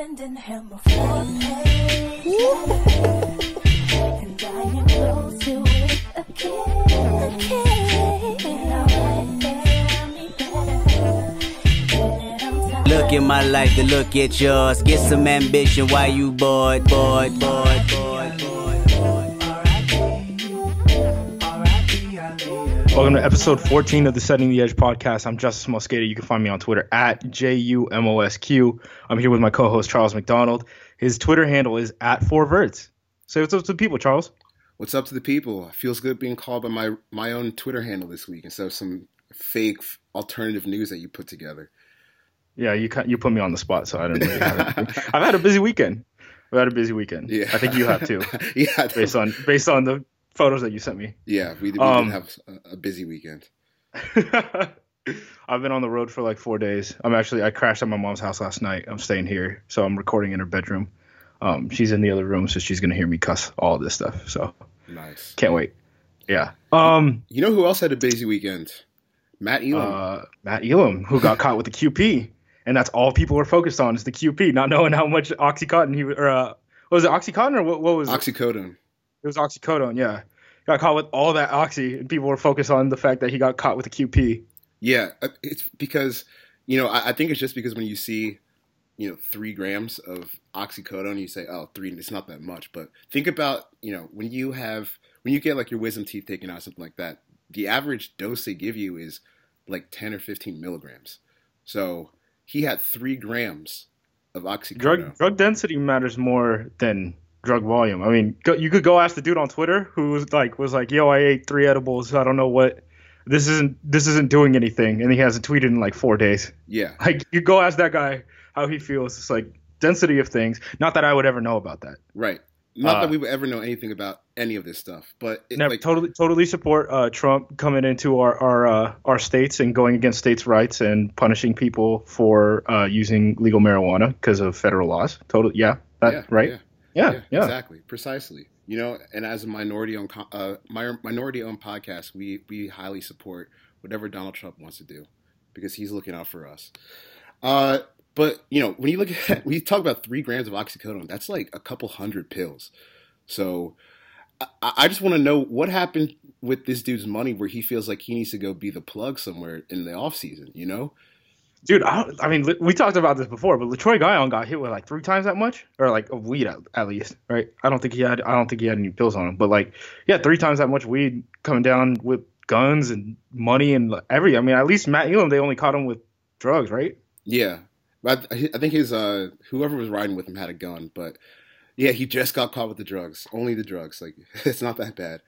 sending him a foreplay. And I am close to it again. Look at my life to look at yours. Get some ambition while you bored, bored, bored, Welcome to episode 14 of the Setting the Edge podcast. I'm Justis Mosqueda. You can find me on Twitter at J-U-M-O-S-Q. I'm here with my co-host Charles McDonald. His Twitter handle is at four verts. Say what's up to the people, Charles. What's up to the people? It feels good being called by my my own Twitter handle this week instead of some fake alternative news that you put together. Yeah, you you put me on the spot, so I don't really have it. I've had a busy weekend. I've had a busy weekend. Yeah, I think you have too, yeah, based on based on the photos that you sent me. yeah. We, we Um, did have a, busy weekend. I've been on the road for like four days. I'm actually I crashed at my mom's house last night. I'm staying here, so I'm recording in her bedroom. Um, she's in the other room, so she's gonna hear me cuss all this stuff. So Nice. can't wait. Yeah. Um. You know who else had a busy weekend? Matt Elam. Uh, Matt Elam, who got caught with the QP, and that's all people were focused on is the QP, not knowing how much oxycontin he or uh, was it oxycontin or what? What was it? Oxycodone. It was oxycodone. Yeah. Got caught with all that oxy, and people were focused on the fact that he got caught with the QP. Yeah, uh, it's because you know I, I think it's just because when you see you know three grams of oxycodone, you say, oh, three. It's not that much, but think about you know when you have when you get like your wisdom teeth taken out, something like that. The average dose they give you is like ten or fifteen milligrams. So he had three grams of oxycodone. Drug drug density matters more than drug volume. I mean, go, you could go ask the dude on Twitter who was like was like, "Yo, I ate three edibles. I don't know what this isn't. This isn't doing anything," and he hasn't tweeted in like four days. Yeah, Like, you go ask that guy how he feels. It's like density of things. Not that I would ever know about that. right. Not Uh, that we would ever know anything about any of this stuff, but it, Never like, totally totally support uh, Trump coming into our our uh, our states and going against states' rights and punishing people for uh, using legal marijuana because of federal laws. Totally, yeah, that, yeah, right? yeah. Yeah, yeah. exactly, precisely. You know, and as a minority owned uh, mi- minority owned podcast, we we highly support whatever Donald Trump wants to do because he's looking out for us. Uh, but you know, when you look at we talk about three grams of oxycodone, that's like a couple hundred pills. So I, I just want to know what happened with this dude's money, where he feels like he needs to go be the plug somewhere in the off season. You know? Dude, I, I mean, we talked about this before, but Letroy Guion got hit with like three times that much, or like of weed at, at least, right? I don't think he had, I don't think he had any pills on him, but like, yeah, three times that much weed coming down with guns and money and every. I mean, at least Matt Elam, they only caught him with drugs, right? Yeah, but I, I think his uh, whoever was riding with him had a gun, but yeah, he just got caught with the drugs. Only the drugs. Like it's not that bad.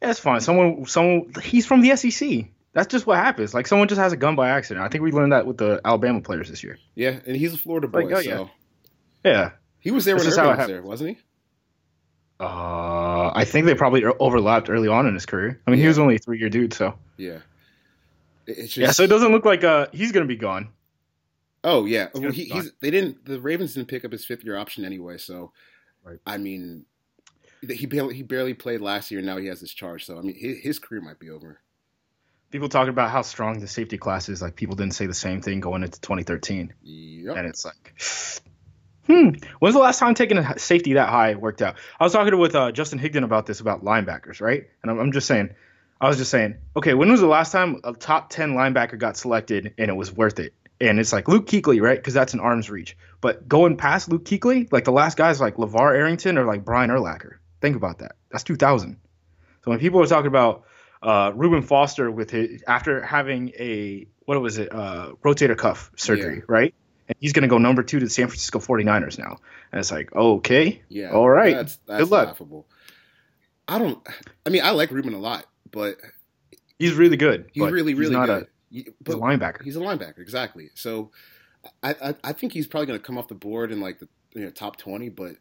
Yeah, it's fine. Someone, someone, he's from the SEC. That's just what happens. Like someone just has a gun by accident. I think we learned that with the Alabama players this year. Yeah, and he's a Florida boy, Like, oh, yeah. so Yeah. he was there This when Urban was there, wasn't he? Uh, I think they probably overlapped early on in his career. I mean, he was only a three-year dude, so Yeah. It's just, yeah. So it doesn't look like uh he's gonna be gone. Oh yeah, well, he, he's they didn't the Ravens didn't pick up his fifth year option anyway, so Right. I mean, he barely he barely played last year. Now he has this charge, so I mean his, his career might be over. People talking about how strong the safety class is. Like people didn't say the same thing going into 2013, Yep. and it's like, hmm. When's the last time taking a safety that high worked out? I was talking with uh, Justin Higdon about this about linebackers, right? And I'm, I'm just saying, I was just saying, okay, when was the last time a top 10 linebacker got selected and it was worth it? And it's like Luke Kuechly, right? Because that's an arm's reach. But going past Luke Kuechly, like the last guys like LaVar Arrington or like Brian Urlacher. Think about that. That's 2000. So when people are talking about uh, Reuben Foster with his after having a what was it uh, rotator cuff surgery, Yeah. right? And he's going to go number two to the San Francisco 49ers now. And it's like, okay, Yeah. all right, That's, that's good luck. laughable. I don't. I mean, I like Reuben a lot, but He's really good. he's but really really not good. A, he's a linebacker. He's a linebacker, exactly. So, I I, I think he's probably going to come off the board in like the you know, top twenty. But,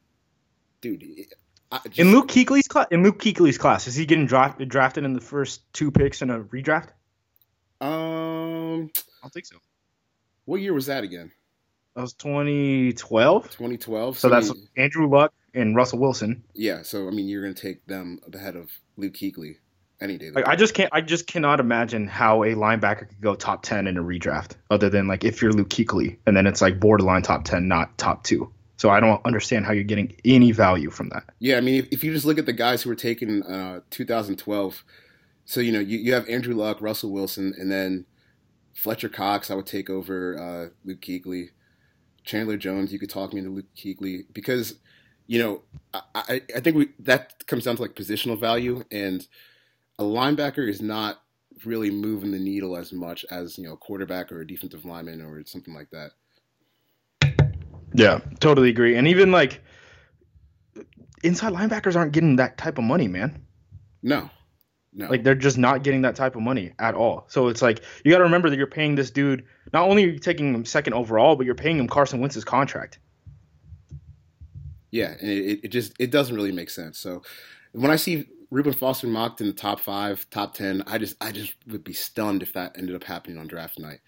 dude, just, in Luke Kuechly's class, in Luke Kuechly's class, is he getting drafted drafted in the first two picks in a redraft? um, I don't think so. what year was that again? That was 2012. Twenty twelve. So that's Andrew Luck and Russell Wilson. yeah. So I mean, you're going to take them ahead of Luke Kuechly. any day. Like. I just can't. I just cannot imagine how a linebacker could go top ten in a redraft, other than like if you're Luke Kuechly, and then it's like borderline top ten, not top two. So I don't understand how you're getting any value from that. Yeah, I mean, if, if you just look at the guys who were taken uh, 2012, so you know you, you have Andrew Luck, Russell Wilson, and then Fletcher Cox. I would take over uh, Luke Kuechly, Chandler Jones. You could talk me into Luke Kuechly because you know I, I, I think we that comes down to like positional value, and a linebacker is not really moving the needle as much as you know a quarterback or a defensive lineman or something like that. Yeah, totally agree. And even like inside linebackers aren't getting that type of money, man. No, no, Like they're just not getting that type of money at all. So it's like you got to remember that you're paying this dude. Not only are you taking him second overall, but you're paying him Carson Wentz's contract. Yeah, it, it just it doesn't really make sense. So when I see Reuben Foster mocked in the top five, top ten, I just I just would be stunned if that ended up happening on draft night.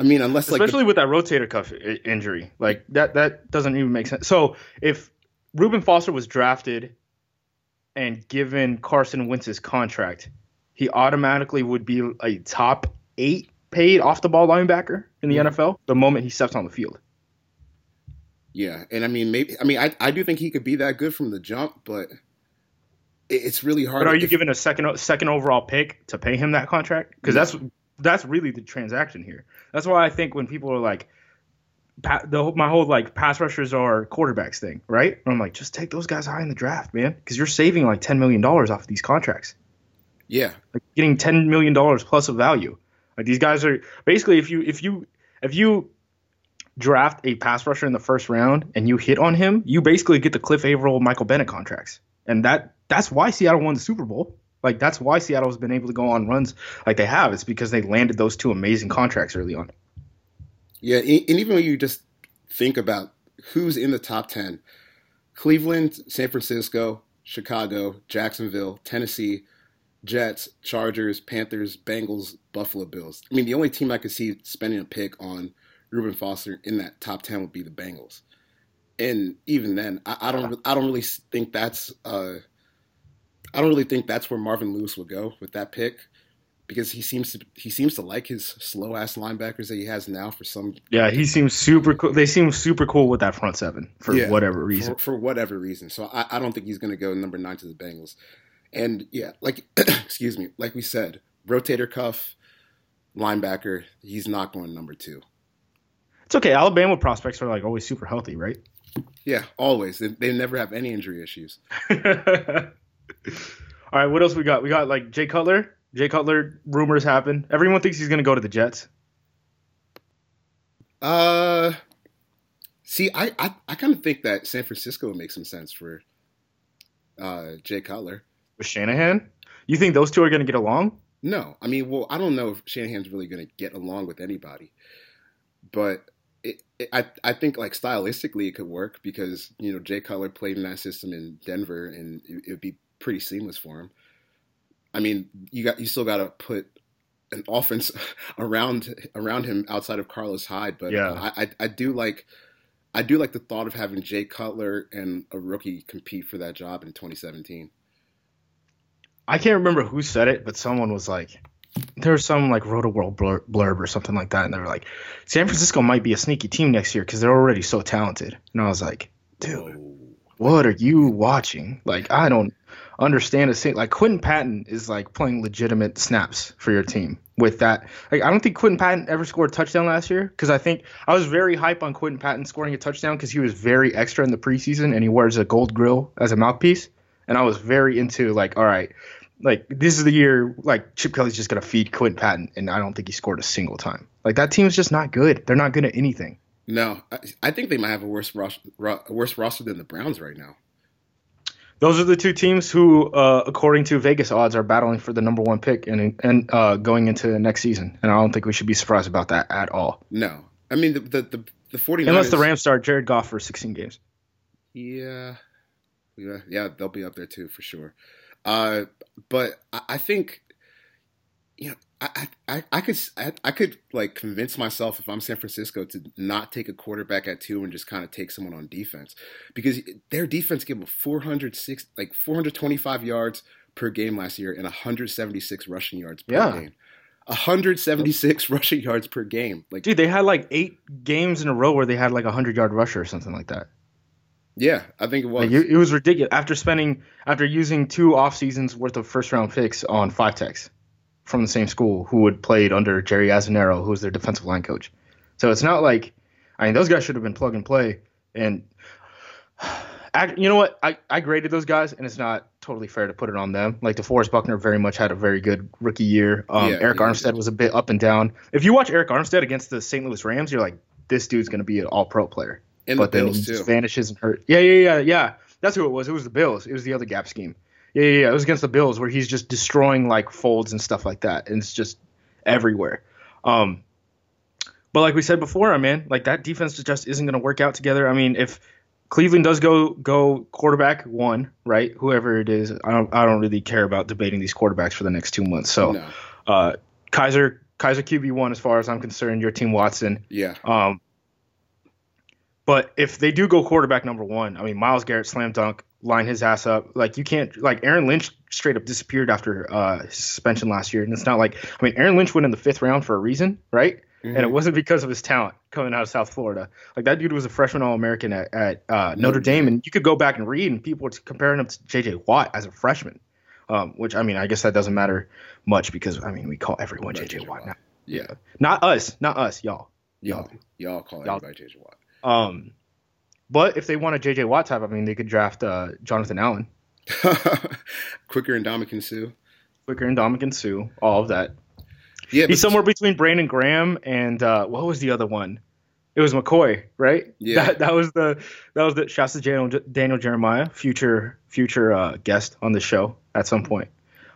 I mean, unless like especially with that rotator cuff i- injury. Like that that doesn't even make sense. So if Reuben Foster was drafted and given Carson Wentz's contract, he automatically would be a top eight paid off the ball linebacker in the Mhm. NFL the moment he steps on the field. yeah, and I mean maybe I mean I I do think he could be that good from the jump, but it's really hard. But are you if- giving a second second overall pick to pay him that contract? Because No. that's that's really the transaction here. That's why I think when people are like, the my whole like pass rushers are quarterbacks thing, right? I'm like, just take those guys high in the draft, man, because you're saving like ten million dollars off of these contracts, Yeah, like getting ten million dollars plus of value. Like these guys are basically if you if you if you draft a pass rusher in the first round and you hit on him, you basically get the Cliff Avril, Michael Bennett contracts, and that that's why Seattle won the Super Bowl. Like that's why Seattle's been able to go on runs like they have. It's because they landed those two amazing contracts early on. yeah, and even when you just think about who's in the top ten, Cleveland, San Francisco, Chicago, Jacksonville, Tennessee, Jets, Chargers, Panthers, Bengals, Buffalo Bills. I mean, the only team I could see spending a pick on Reuben Foster in that top ten would be the Bengals. And even then, I, I don't, I don't really think that's, uh, I don't really think that's where Marvin Lewis would go with that pick, because he seems to, he seems to like his slow ass linebackers that he has now for some, Yeah, he seems super cool. They seem super cool with that front seven for Yeah, whatever reason. for, for whatever reason. So I, I don't think he's going to go number nine to the Bengals. And yeah, like excuse me, like we said, rotator cuff linebacker, he's not going number two. It's okay. Alabama prospects are like always super healthy, right? Yeah, always. They, they never have any injury issues. All right, what else we got? We got like Jay Cutler. Jay Cutler rumors happen. Everyone thinks he's going to go to the Jets. Uh, see, I I, I kind of think that San Francisco would make some sense for uh, Jay Cutler. With Shanahan, you think those two are going to get along? No, I mean, well, I don't know if Shanahan's really going to get along with anybody, but it, it, I I think like stylistically it could work because you know Jay Cutler played in that system in Denver and it would be pretty seamless for him. I mean, you got you still got to put an offense around around him outside of Carlos Hyde, but Yeah. I, I I do like. I do like the thought of having Jay Cutler and a rookie compete for that job in 2017. I can't remember who said it, but someone was like, there's some like Roto World blur- blurb or something like that, and they were like, San Francisco might be a sneaky team next year because they're already so talented. And I was like, dude, Whoa. what are you watching? Like, I don't understand a thing. Like, Quinton Patton is like playing legitimate snaps for your team with that. Like, I don't think Quinton Patton ever scored a touchdown last year because I think I was very hype on Quinton Patton scoring a touchdown because he was very extra in the preseason and he wears a gold grill as a mouthpiece. And I was very into like, all right, like this is the year like Chip Kelly's just gonna feed Quinton Patton, and I don't think he scored a single time. Like that team's just not good. They're not good at anything. No, I, I think they might have a worse worse roster than the Browns right now. Those are the two teams who, uh, according to Vegas odds, are battling for the number one pick and and uh, going into next season. And I don't think we should be surprised about that at all, No, I mean the the the, the 49ers. unless the Rams start Jared Goff for 16 games. Yeah, yeah, yeah, they'll be up there too for sure. Uh, but I, I think, you know, I, I, I could, I, I could like convince myself if I'm San Francisco to not take a quarterback at two and just kind of take someone on defense because their defense gave up 406, like 425 yards per game last year and 176 rushing yards per Yeah. game. 176 rushing yards per game. Like, Dude, they had like eight games in a row where they had like a hundred yard rusher or something like that. yeah, I think it was. Like it, it was ridiculous. After spending after using two off seasons worth of first round picks on five techs from the same school who had played under Jerry Azzinaro, who was their defensive line coach. So it's not like I mean those guys should have been plug and play. And I, you know what? I, I graded those guys, and it's not totally fair to put it on them. Like DeForest Buckner very much had a very good rookie year. Um, Yeah, Arik Armstead was a bit up and down. If you watch Arik Armstead against the St. Louis Rams, you're like, this dude's going to be an All Pro player and but the then Bills he too. just vanishes and hurt. Yeah, yeah, yeah, yeah. That's who it was. It was the Bills. It was the other gap scheme. Yeah, yeah, yeah. It was against the Bills where he's just destroying like folds and stuff like that, and it's just everywhere. Um, but like we said before, I mean, like that defense just isn't going to work out together. I mean, if Cleveland does go go quarterback one, right? Whoever it is, I don't I don't really care about debating these quarterbacks for the next two months. So, No. uh, Kizer Kizer QB one, as far as I'm concerned, your team Watson. Yeah. Um, but if they do go quarterback number one, I mean Myles Garrett slam dunk, line his ass up. Like you can't like Aaron Lynch straight up disappeared after uh, suspension last year, and it's not like I mean Aaron Lynch went in the fifth round for a reason, right? And it wasn't because of his talent coming out of South Florida. Like that dude was a freshman All American at, at uh, Notre Notre Dame, and you could go back and read, and people were comparing him to J.J. Watt as a freshman. Um, which I mean, I guess that doesn't matter much because I mean we call everyone J.J. Watt. now. Yeah. Not us, not us, y'all. Y'all, y'all call Y'all- everybody JJ Watt. Um, but if they want a JJ Watt type, I mean, they could draft uh, Jonathan Allen, Quicker and Dominican Sue. Quicker and Dominican Sue, all of that. Yeah, He's somewhere between Brandon Graham and uh, what was the other one? It was McCoy, right? Yeah. That, that was the that was the shouts to Daniel, Daniel Jeremiah, future future uh, guest on the show at some point.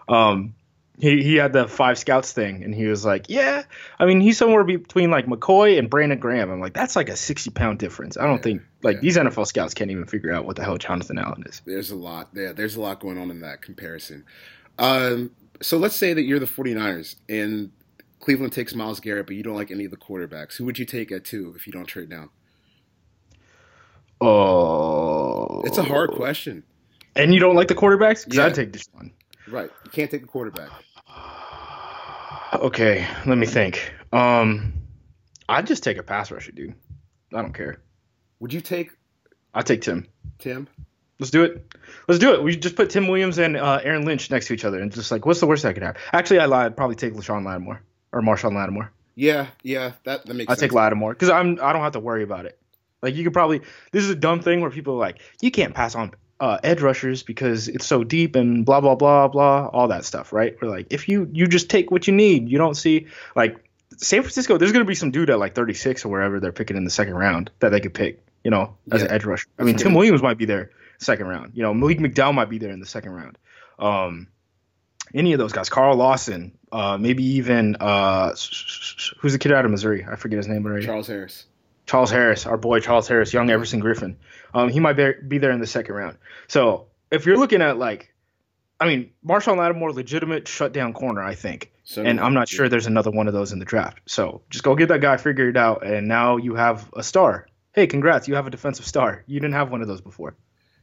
Um, he he had the five scouts thing, and he was like, "Yeah, I mean, he's somewhere between like McCoy and Brandon Graham." I'm like, "That's like a sixty pound difference." I don't Yeah, think like yeah. these NFL scouts can't even figure out what the hell Jonathan Allen is. There's a lot. Yeah, there's a lot going on in that comparison. Um, so let's say that you're the 49ers and Cleveland takes Myles Garrett, but you don't like any of the quarterbacks. Who would you take at two if you don't trade down? Oh, It's a hard question. And you don't like the quarterbacks? Because Yeah. I'd take this one. Right. You can't take a quarterback. Okay, let me think. Um, I'd just take a pass rusher, dude. I don't care. Would you take I'd take Tim. Tim? Let's do it. Let's do it. We just put Tim Williams and uh, Aaron Lynch next to each other, and just like, what's the worst that could happen? Actually, I lied. I'd probably take LaShawn Lattimore or Marshon Lattimore. Yeah, yeah, that, that makes I'd sense. take Lattimore because I'm I don't have to worry about it. Like you could probably this is a dumb thing where people are like you can't pass on uh, edge rushers because it's so deep and blah blah blah blah all that stuff, right? We're like if you you just take what you need, you don't see like San Francisco. There's gonna be some dude at like 36 or wherever they're picking in the second round that they could pick, you know, as an edge rusher. I mean, Tim Williams might be there second round. You know, Malik McDowell might be there in the second round. Um, any of those guys, Carl Lawson, uh, maybe even uh, who's the kid out of Missouri? I forget his name already. Charles Harris. Charles Harris, our boy Charles Harris, young Everson Griffen. Um, he might be, be there in the second round. So if you're looking at like, I mean, Marshon Lattimore, legitimate shutdown corner, I think. So and I'm not sure there's another one of those in the draft. So just go get that guy figured out, and now you have a star. Hey, congrats, you have a defensive star. You didn't have one of those before.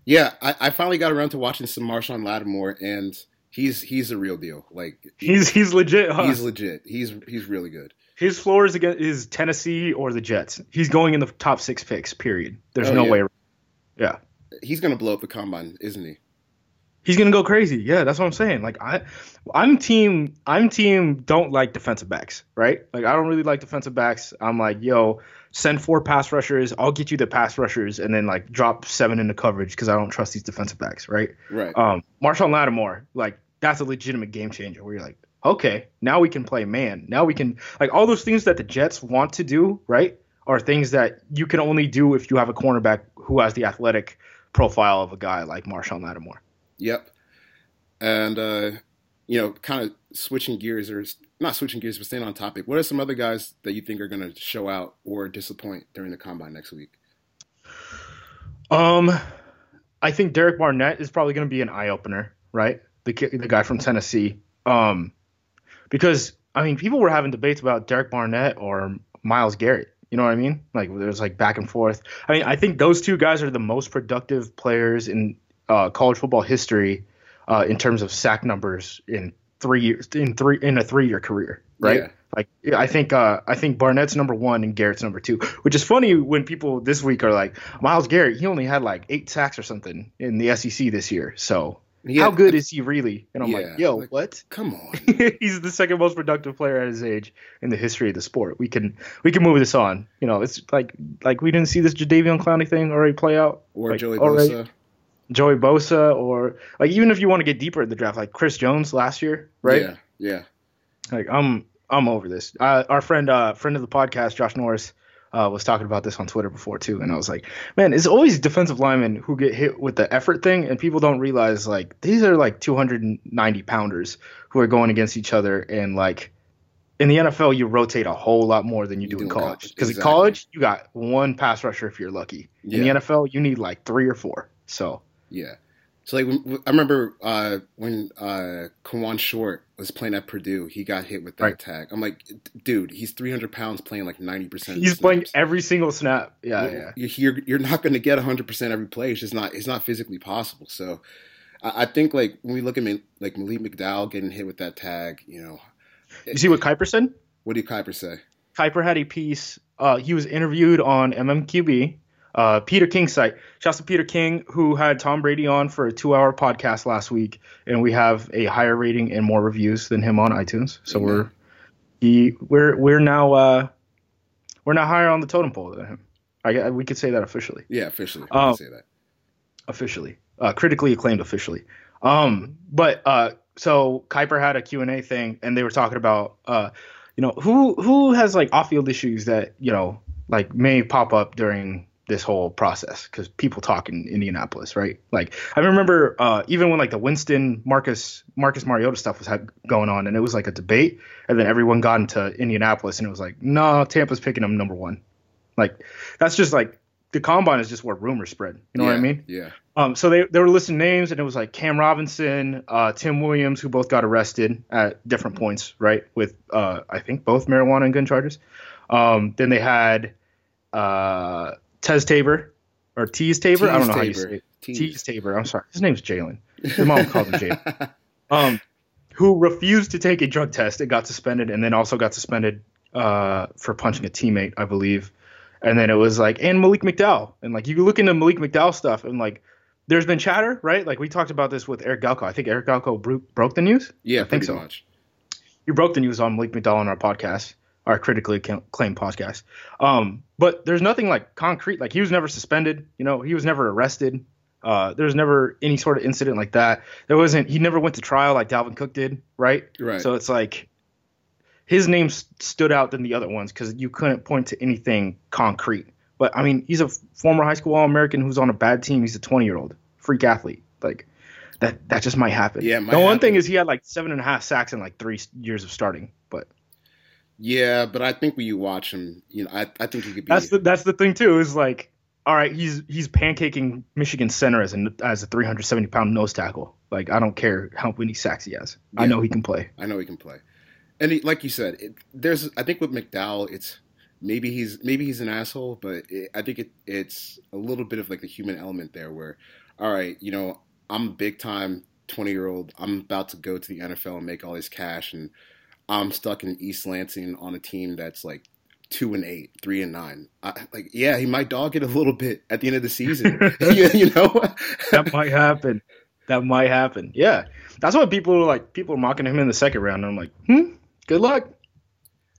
Yeah, I, I finally got around to watching some Marshon Lattimore, and he's he's a real deal. Like He's he's legit. Huh? he's legit. He's he's really good. His floor is against is Tennessee or the Jets. He's going in the top six picks. Period. There's Oh, no yeah. way. Yeah. He's gonna blow up the combine, isn't he? He's gonna go crazy. Yeah, that's what I'm saying. Like I, I'm team. I'm team. Don't like defensive backs, right? Like I don't really like defensive backs. I'm like, yo, send four pass rushers. I'll get you the pass rushers, and then like drop seven into coverage because I don't trust these defensive backs, right? Right. Um, Marshon Lattimore, like that's a legitimate game changer. Where you're like, okay, now we can play man. Now we can like all those things that the Jets want to do, right? Are things that you can only do if you have a cornerback who has the athletic profile of a guy like Marshon Lattimore. Yep. And uh, you know, kind of switching gears or not switching gears, but staying on topic. What are some other guys that you think are going to show out or disappoint during the combine next week? Um, I think Derek Barnett is probably going to be an eye opener, right? The the guy from Tennessee. Um, because I mean, people were having debates about Derek Barnett or Myles Garrett. You know what I mean? Like there's like back and forth. I mean, I think those two guys are the most productive players in uh, college football history. uh, in terms of sack numbers in three years in three in a three year career, right? Yeah. Like I think uh, I think Barnett's number one and Garrett's number two, which is funny when people this week are like Myles Garrett, he only had like eight sacks or something in the SEC this year. So Yeah, how good is he really? And I'm Yeah, like, yo, like- what? Come on. He's the second most productive player at his age in the history of the sport. We can we can move this on. You know, it's like like we didn't see this Jadeveon Clowney thing already play out. Or Like, Joey already- Bosa. Joey Bosa, or like even if you want to get deeper in the draft, like Chris Jones last year, right? Yeah, yeah. Like I'm I'm over this. Uh, our friend uh friend of the podcast, Josh Norris, uh, was talking about this on Twitter before too, and I was like, man, it's always defensive linemen who get hit with the effort thing, and people don't realize like these are like 290 pounders who are going against each other, and like in the NFL you rotate a whole lot more than you, You do in college. college, Because in college you got one pass rusher if you're lucky. In the NFL you need like three or four. So Yeah. So like when, I remember uh, when uh, Kawann Short was playing at Purdue, he got hit with that Right. tag. I'm like, dude, he's 300 pounds playing like 90 percent. he's playing every single snap. Yeah, yeah. You're you're not going to get 100 percent every play. It's just not it's not physically possible. So I, I think like when we look at like Malik McDowell getting hit with that tag, you know, You see what Kiper said? what did Kiper say? Kiper had a piece. Uh, he was interviewed on MMQB, uh, Peter King's site. Shouts to Peter King, who had Tom Brady on for a two-hour podcast last week, and we have a higher rating and more reviews than him on iTunes. So Amen. we're he we're we're now uh, we're now higher on the totem pole than him. I, I- we could say that officially Yeah, officially. I can say that. officially, uh, critically acclaimed officially. Um, but uh, so Kiper had a Q and A thing, and they were talking about, uh, you know, who who has like off field issues that you know like may pop up during this whole process because people talk in Indianapolis, right? Like I remember uh, even when like the Winston Marcus Marcus Mariota stuff was going on, and it was like a debate, and then everyone got into Indianapolis, and it was like, no, Tampa's picking him number one. Like that's just like the combine is just where rumors spread. You know what I mean? Yeah. Um, so they, they were listing names, and it was like Cam Robinson, uh, Tim Williams, who both got arrested at different points, right? With uh, I think both marijuana and gun charges. Um, then they had uh, Tez Tabor or Teez Tabor. I don't know how you say it. Tease. Teez Tabor. I'm sorry. His name's Jalen. His mom called him Jalen. Um, who refused to take a drug test and got suspended, and then also got suspended uh, for punching a teammate, I believe. And then it was like, and Malik McDowell. And like, you look into Malik McDowell stuff, and like, there's been chatter, right? Like, we talked about this with Eric Galko. I think Eric Galko bro- broke the news. yeah, I think so. much. You broke the news on Malik McDowell on our podcast, our critically acclaimed podcast. Um, but there's nothing like concrete. Like, he was never suspended. You know, he was never arrested. Uh, there's never any sort of incident like that. There wasn't. He never went to trial like Dalvin Cook did, right? Right. So it's like his name stood out than the other ones because you couldn't point to anything concrete. But I mean, he's a former high school All American who's on a bad team. He's a 20 year old freak athlete. Like that, that just might happen. Yeah, might the one happen. thing is he had like seven and a half sacks in like three years of starting. But Yeah, but I think when you watch him, you know, I, I think he could be. that's the that's the thing too. Is like, all right, he's he's pancaking Michigan center as a as a 370 pound nose tackle. Like I don't care how many sacks he has. I know he can play. I know he can play, and he, like you said, it, there's. I think with McDowell, it's maybe he's maybe he's an asshole, but it, I think it, it's a little bit of like the human element there, where, all right, you know, I'm a big time twenty year old. I'm about to go to the NFL and make all this cash, and I'm stuck in East Lansing on a team that's like two and eight, three and nine. I, like, yeah, he might dog it a little bit at the end of the season. you, you know, that might happen. That might happen. Yeah, that's why people are like people are mocking him in the second round. And I'm like, hmm, good luck.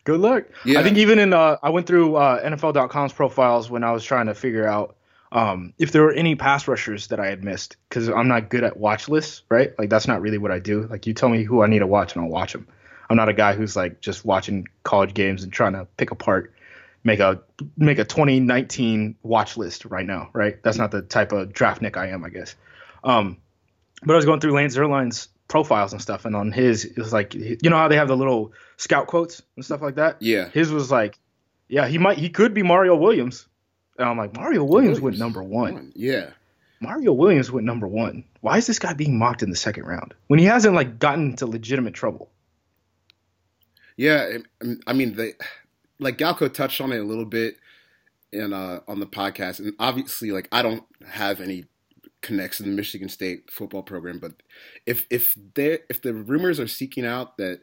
Good luck. Yeah. I think even in uh, I went through uh, NFL.com's profiles when I was trying to figure out um, if there were any pass rushers that I had missed because I'm not good at watch lists, right? Like that's not really what I do. Like you tell me who I need to watch and I'll watch them. I'm not a guy who's like just watching college games and trying to pick apart make a make a 2019 watch list right now, right? That's not the type of draft nick I am, I guess. Um, but I was going through Lance Zierlein's profiles and stuff, and on his, it was like, you know how they have the little scout quotes and stuff like that. yeah, His was like, yeah, he might, he could be Mario Williams. And I'm like, Mario Williams, went number one. Yeah. Mario Williams went number one. Why is this guy being mocked in the second round when he hasn't like gotten into legitimate trouble? Yeah, I- mean, they like Galko touched on it a little bit in uh, on the podcast, and obviously, like I don't have any connects to the Michigan State football program. But if if they if the rumors are seeking out that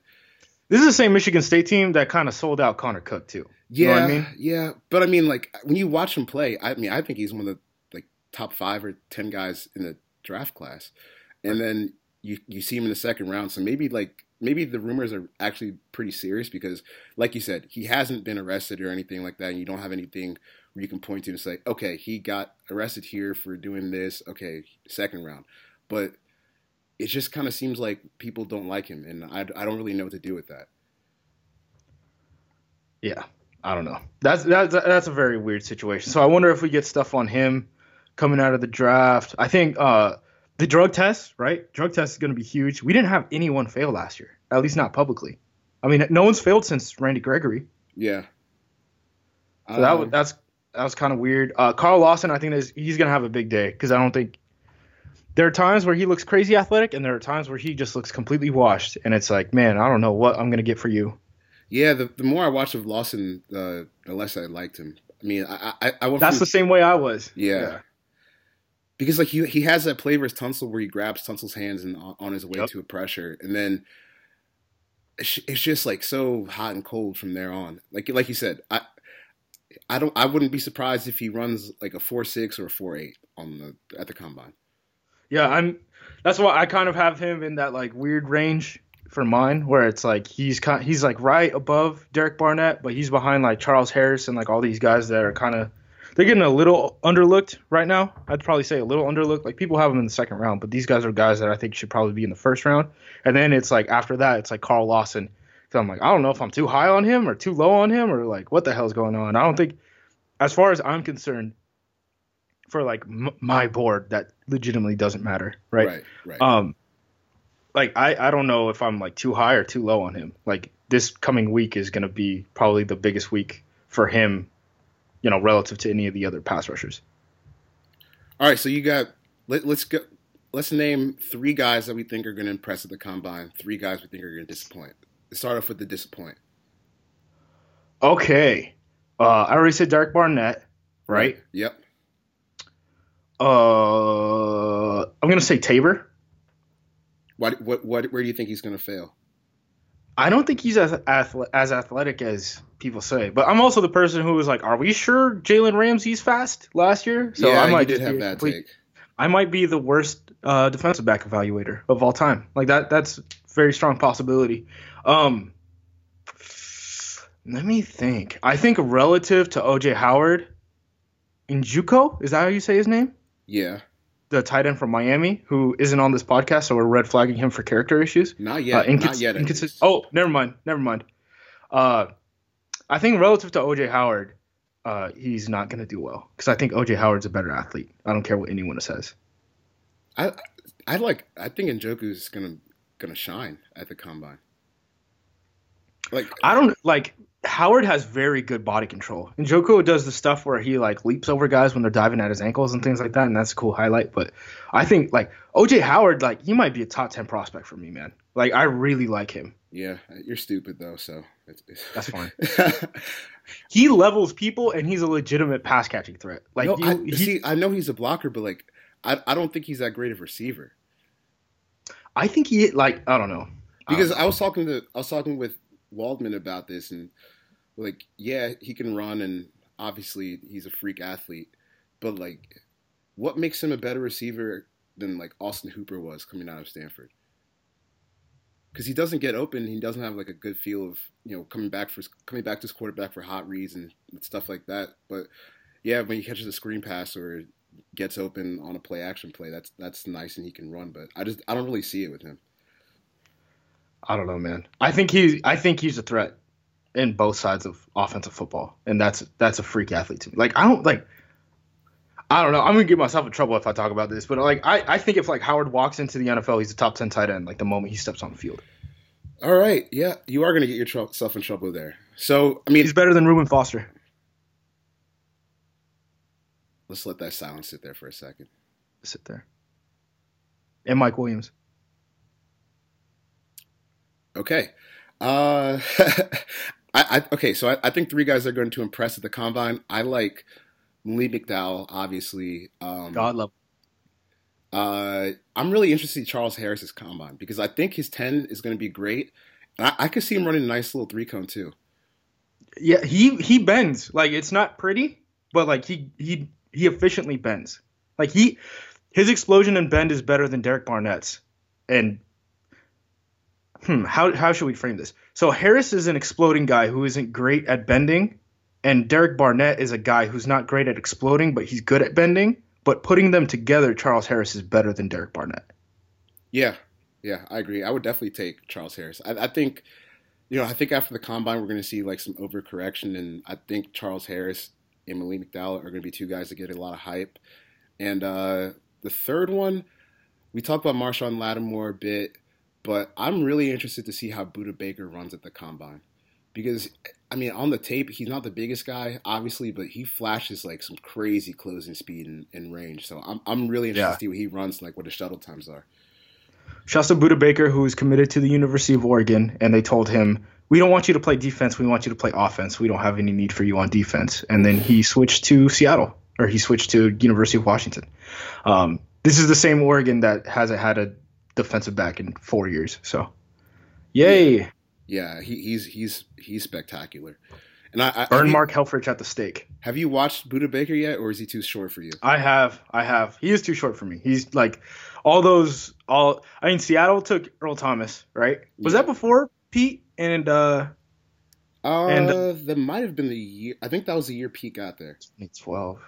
This is the same Michigan State team that kind of sold out Connor Cook too. yeah, know what I mean? yeah, but I mean like when you watch him play, I mean I think he's one of the like top five or ten guys in the draft class, and then you you see him in the second round. So maybe like maybe the rumors are actually pretty serious because like you said, he hasn't been arrested or anything like that, and you don't have anything where you can point to and say, okay, he got arrested here for doing this. Okay, second round, but it just kind of seems like people don't like him, and I, I don't really know what to do with that. Yeah, I don't know. That's that's that's a very weird situation. So I wonder if we get stuff on him coming out of the draft. I think uh, the drug test, right? Drug test is going to be huge. We didn't have anyone fail last year, at least not publicly. I mean, no one's failed since Randy Gregory. Yeah. So that Um, was that's that was kind of weird. Uh, Carl Lawson, I think is, he's gonna have a big day because I don't think there are times where he looks crazy athletic, and there are times where he just looks completely washed, and it's like, man, I don't know what I'm gonna get for you. Yeah, the, the more I watched of Lawson, uh, the less I liked him. I mean, I I, I went That's from, the same way I was. yeah. Because like he he has that play versus Tunsil where he grabs Tunsil's hands and on, his way Yep. to a pressure, and then it's, it's just like so hot and cold from there on. Like like you said, I I don't I wouldn't be surprised if he runs like a four six or a four eight on the at the combine. Yeah, I'm. That's why I kind of have him in that like weird range for mine, where it's like he's kind, he's like right above Derek Barnett, but he's behind like Charles Harris and like all these guys that are kind of they're getting a little underlooked right now. I'd probably say a little underlooked. Like people have them in the second round, but these guys are guys that I think should probably be in the first round. And then it's like after that, it's like Carl Lawson. So I'm like, I don't know if I'm too high on him or too low on him or like what the hell's going on. I don't think, as far as I'm concerned, for like m- my board, that legitimately doesn't matter, right? right, right. Um, like I, I don't know if I'm like too high or too low on him. Like this coming week is gonna be probably the biggest week for him, you know, relative to any of the other pass rushers. All right, so you got let, let's go. Let's name three guys that we think are going to impress at the combine. Three guys we think are going to disappoint. Let's start off with the disappoint. Okay, uh, I already said Derek Barnett, right? Yep. Uh, I'm gonna say Tabor. What what what? Where do you think he's going to fail? I don't think he's as as athletic as people say, but I'm also the person who was like, "Are we sure Jalen Ramsey's fast last year?" So yeah, I might did have be that take. I might be the worst uh, defensive back evaluator of all time. Like that, that's a very strong possibility. Um, let me think. I think relative to OJ Howard, Njoku is that how you say his name? Yeah, The tight end from Miami, who isn't on this podcast, so we're red flagging him for character issues. not yet. Uh, incons- not yet. least. oh, never mind. Never mind. Uh, I think relative to OJ Howard, uh, he's not going to do well because I think OJ Howard's a better athlete. I don't care what anyone says. I I like. I think Njoku's going to going to shine at the combine. Like I don't like Howard has very good body control. And Joko does the stuff where he like leaps over guys when they're diving at his ankles and things like that, and that's a cool highlight. But I think like OJ Howard, like he might be a top ten prospect for me, man. Like I really like him. yeah, you're stupid though, so it's, it's... That's fine. He levels people and he's a legitimate pass catching threat. Like no, you, I, he, see, I know he's a blocker, but like, I I don't think he's that great of a receiver. I think he like I don't know. because Um, I was talking to I was talking with Waldman about this, and like, yeah, he can run, and obviously he's a freak athlete, but like, what makes him a better receiver than like Austin Hooper was coming out of Stanford? Because he doesn't get open, he doesn't have like a good feel of you know coming back for coming back to his quarterback for hot reads and stuff like that. But yeah, when he catches a screen pass or gets open on a play action play, that's that's nice and he can run. But I just I don't really see it with him. I don't know, man. I think he's I think he's a threat in both sides of offensive football, and that's that's a freak athlete to me. Like I don't like. I don't know. I'm gonna get myself in trouble if I talk about this, but like I, I think if like Howard walks into the NFL, he's a top ten tight end like the moment he steps on the field. All right, yeah, you are going to get yourself in trouble there. So, I mean, He's better than Reuben Foster. let's let that silence sit there for a second. Sit there. And Mike Williams. Okay, uh, I, I okay, so I, I think three guys are going to impress at the combine. I like Lee McDowell, obviously. Um, God love. Uh, I'm really interested in Charles Harris's combine because I think his 10 is going to be great. And I, I could see him running a nice little three cone too. Yeah, he he bends. Like it's not pretty, but like he he he efficiently bends. Like he his explosion and bend is better than Derek Barnett's. And hmm, how how should we frame this? So Harris is an exploding guy who isn't great at bending, and Derek Barnett is a guy who's not great at exploding, but he's good at bending. But putting them together, Charles Harris is better than Derek Barnett. Yeah, yeah, I agree. I would definitely take Charles Harris. I, I think, you know, I think after the combine, we're going to see like some overcorrection, and I think Charles Harris and Malik McDowell are going to be two guys that get a lot of hype. And uh, the third one, we talked about Marshon Lattimore a bit, but I'm really interested to see how Budda Baker runs at the combine because I mean, on the tape, he's not the biggest guy, obviously, but he flashes like some crazy closing speed and, and range. So I'm I'm really interested Yeah. to see what he runs, like what his shuttle times are. Shasta Budda Baker, who is committed to the University of Oregon, and they told him, "We don't want you to play defense. We want you to play offense. We don't have any need for you on defense." And then he switched to Seattle, or he switched to University of Washington. Um, this is the same Oregon that hasn't had a defensive back in four years. So, yay! Yeah, he, he's he's he's spectacular. And I, I Burn have you- Mark Helfrich at the stake. Have you watched Budda Baker yet, or is he too short for you? I have, I have. He is too short for me. He's like all those, all. I mean, Seattle took Earl Thomas, right? Was Yeah. that before Pete and uh Uh, And- that might have been the year. I think that was the year Pete got there. 2012.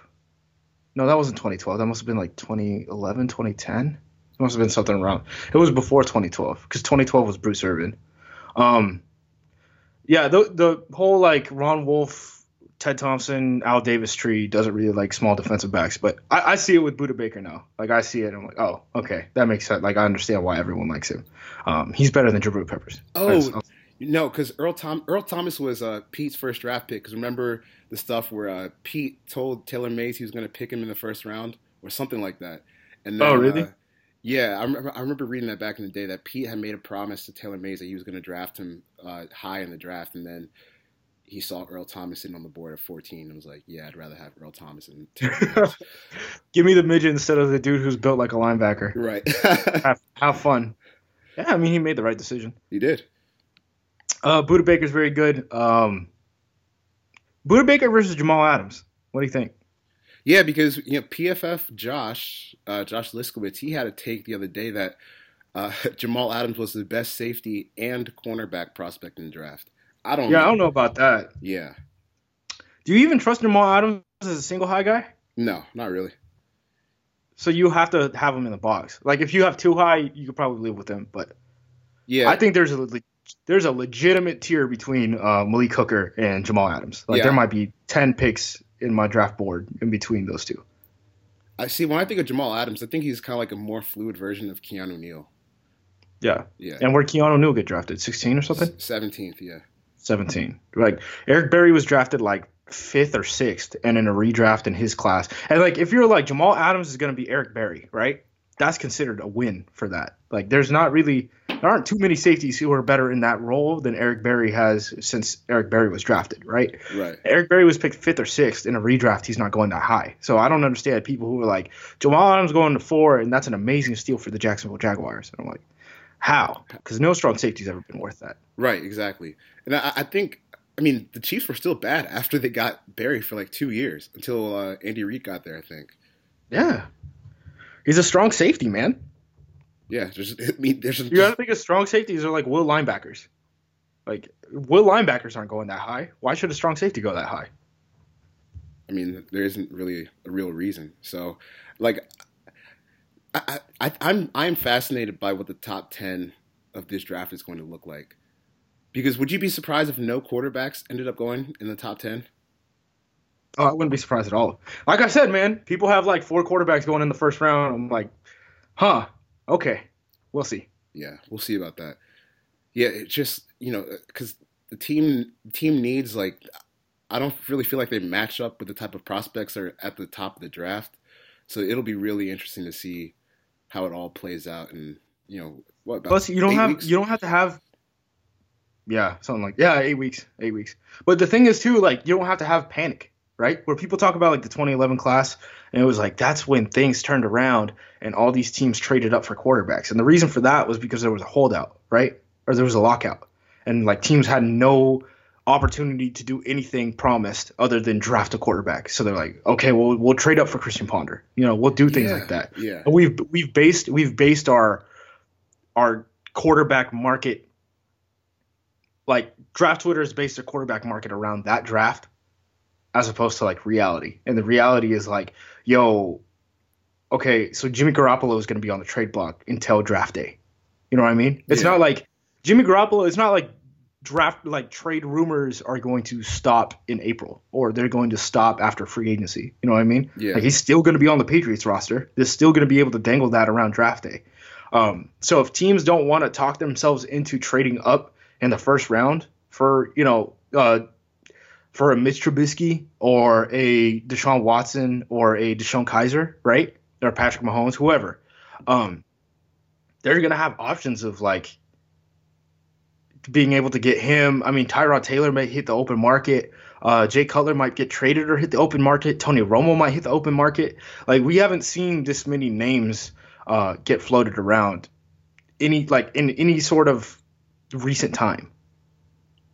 No, that wasn't 2012. That must have been like 2011, 2010. It must have been something around. It was before 2012 because 2012 was Bruce Irvin. Um, yeah, the the whole like Ron Wolf, Ted Thompson, Al Davis tree doesn't really like small defensive backs, but I, I see it with Budda Baker now. Like I see it, and I'm like, oh, okay, that makes sense. Like I understand why everyone likes him. Um, he's better than Jabril Peppers. Oh, That's- No, because Earl Tom Earl Thomas was uh, Pete's first draft pick. Because remember the stuff where uh, Pete told Taylor Mays he was going to pick him in the first round or something like that. And then, Oh, really? Uh, yeah, I remember, I remember reading that back in the day that Pete had made a promise to Taylor Mays that he was going to draft him uh, high in the draft, and then he saw Earl Thomas sitting on the board at 14 and was like, "Yeah, I'd rather have Earl Thomas than Taylor Mays." Give me the midget instead of the dude who's built like a linebacker. right? Have, have fun. Yeah, I mean he made the right decision. he did. Uh, Budda Baker's very good. Um, Budda Baker versus Jamal Adams. What do you think? Yeah, because you know PFF Josh uh, Josh Liskiewitz he had a take the other day that uh, Jamal Adams was the best safety and cornerback prospect in the draft. I don't. Yeah, I don't know about that. Yeah, Do you even trust Jamal Adams as a single high guy? no, not really. So you have to have him in the box. Like if you have two high, you could probably live with him. But Yeah, I think there's a there's a legitimate tier between uh, Malik Hooker and Jamal Adams. Like Yeah. there might be ten picks in my draft board in between those two. I see. When I think of Jamal Adams, I think he's kind of like a more fluid version of Keanu Neal. Yeah. Yeah, And where Keanu Neal get drafted? 16 or something? seventeenth. Yeah, 17. Like Eric Berry was drafted like fifth or sixth, and in a redraft in his class. And like if you're like Jamal Adams is going to be Eric Berry, right? That's considered a win for that. Like there's not really there aren't too many safeties who are better in that role than Eric Berry has since Eric Berry was drafted, right? right. Eric Berry was picked fifth or sixth in a redraft. He's not going that high. So I don't understand people who are like Jamal Adams going to four, and that's an amazing steal for the Jacksonville Jaguars. And I'm like, how? Because no strong safety's ever been worth that. Right, exactly. And I, I think, I mean, the Chiefs were still bad after they got Berry for like two years until uh, Andy Reid got there. I think. Yeah. He's a strong safety, man. Yeah, there's, I mean, there's You gotta think of strong safeties are like will linebackers. Like will linebackers aren't going that high. Why should a strong safety go that high? I mean, there isn't really a real reason. So, like, I, I, I'm I'm fascinated by what the top ten of this draft is going to look like. Because would you be surprised if no quarterbacks ended up going in the top ten? Oh, I wouldn't be surprised at all. Like I said, man, people have like four quarterbacks going in the first round. I'm like, huh, okay, we'll see. Yeah, we'll see about that. Yeah, it just you know because the team team needs like I don't really feel like they match up with the type of prospects that are at the top of the draft. So it'll be really interesting to see how it all plays out and you know what about Plus, you don't have weeks? you don't have to have. Yeah, something like yeah, eight weeks, eight weeks. But the thing is too, like you don't have to have panic, right? Where people talk about like the 2011 class, and it was like that's when things turned around and all these teams traded up for quarterbacks. And the reason for that was because there was a holdout, right? Or there was a lockout, and like teams had no opportunity to do anything promised other than draft a quarterback. So they're like, okay, well we'll trade up for Christian Ponder. You know, we'll do things Yeah, like that. yeah. And we've we've based we've based our our quarterback market like draft Twitter has based their quarterback market around that draft as opposed to like reality. And the reality is like, yo, okay, so Jimmy Garoppolo is going to be on the trade block until draft day. You know what I mean? It's Yeah. not like Jimmy Garoppolo. It's not like draft like trade rumors are going to stop in April or they're going to stop after free agency. You know what I mean? Yeah. Like he's still going to be on the Patriots roster. They're still going to be able to dangle that around draft day. Um, so if teams don't want to talk themselves into trading up in the first round for you know uh, for a Mitch Trubisky or a Deshaun Watson or a DeShone Kizer, right? Or Patrick Mahomes, whoever. Um, they're gonna have options of like being able to get him. I mean, Tyrod Taylor might hit the open market. Uh, Jay Cutler might get traded or hit the open market. Tony Romo might hit the open market. Like we haven't seen this many names uh, get floated around any like in any sort of recent time.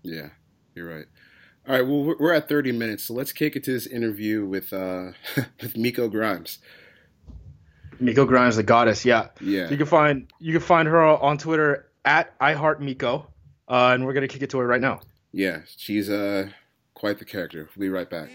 Yeah, you're right. All right, well, we're- we're at 30 minutes, so let's kick it to this interview with uh, with Miko Grimes. Miko Grimes, the goddess, yeah. Yeah, You can find you can find her on Twitter at iHeartMiko, uh, and we're gonna kick it to her right now. yeah, she's uh quite the character. We'll be right back.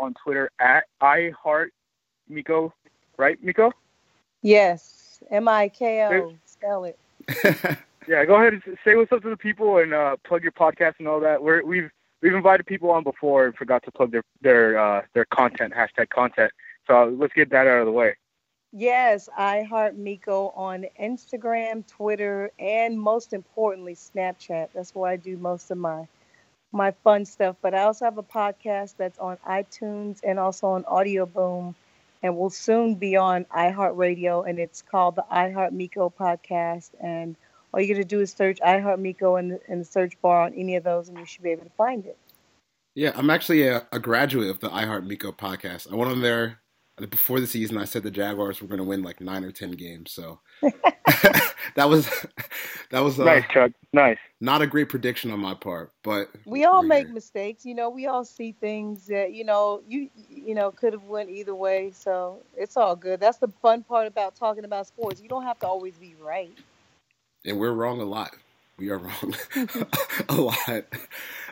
On Twitter at iHeartMiko, right, Miko? Yes, M I K O. Spell it. Yeah, go ahead and say what's up to the people and uh, plug your podcast and all that. We're, we've we've invited people on before and forgot to plug their their uh, their content hashtag content. So let's get that out of the way. Yes, I Heart Miko on Instagram, Twitter, and most importantly, Snapchat. That's where I do most of my my fun stuff. But I also have a podcast that's on iTunes and also on Audio Boom, and will soon be on iHeartRadio. And it's called the iHeart Miko Podcast. And all you got to do is search iHeart Miko in the, in the search bar on any of those, and you should be able to find it. Yeah, I'm actually a, a graduate of the iHeart Miko podcast. I went on there before the season. I said the Jaguars were going to win like nine or ten games, so that was that was uh, nice, Chuck. Nice. not a great prediction on my part, but we all make here. mistakes you know we all see things that you know you you know could have went either way so it's all good that's the fun part about talking about sports you don't have to always be right and we're wrong a lot. We are wrong a lot.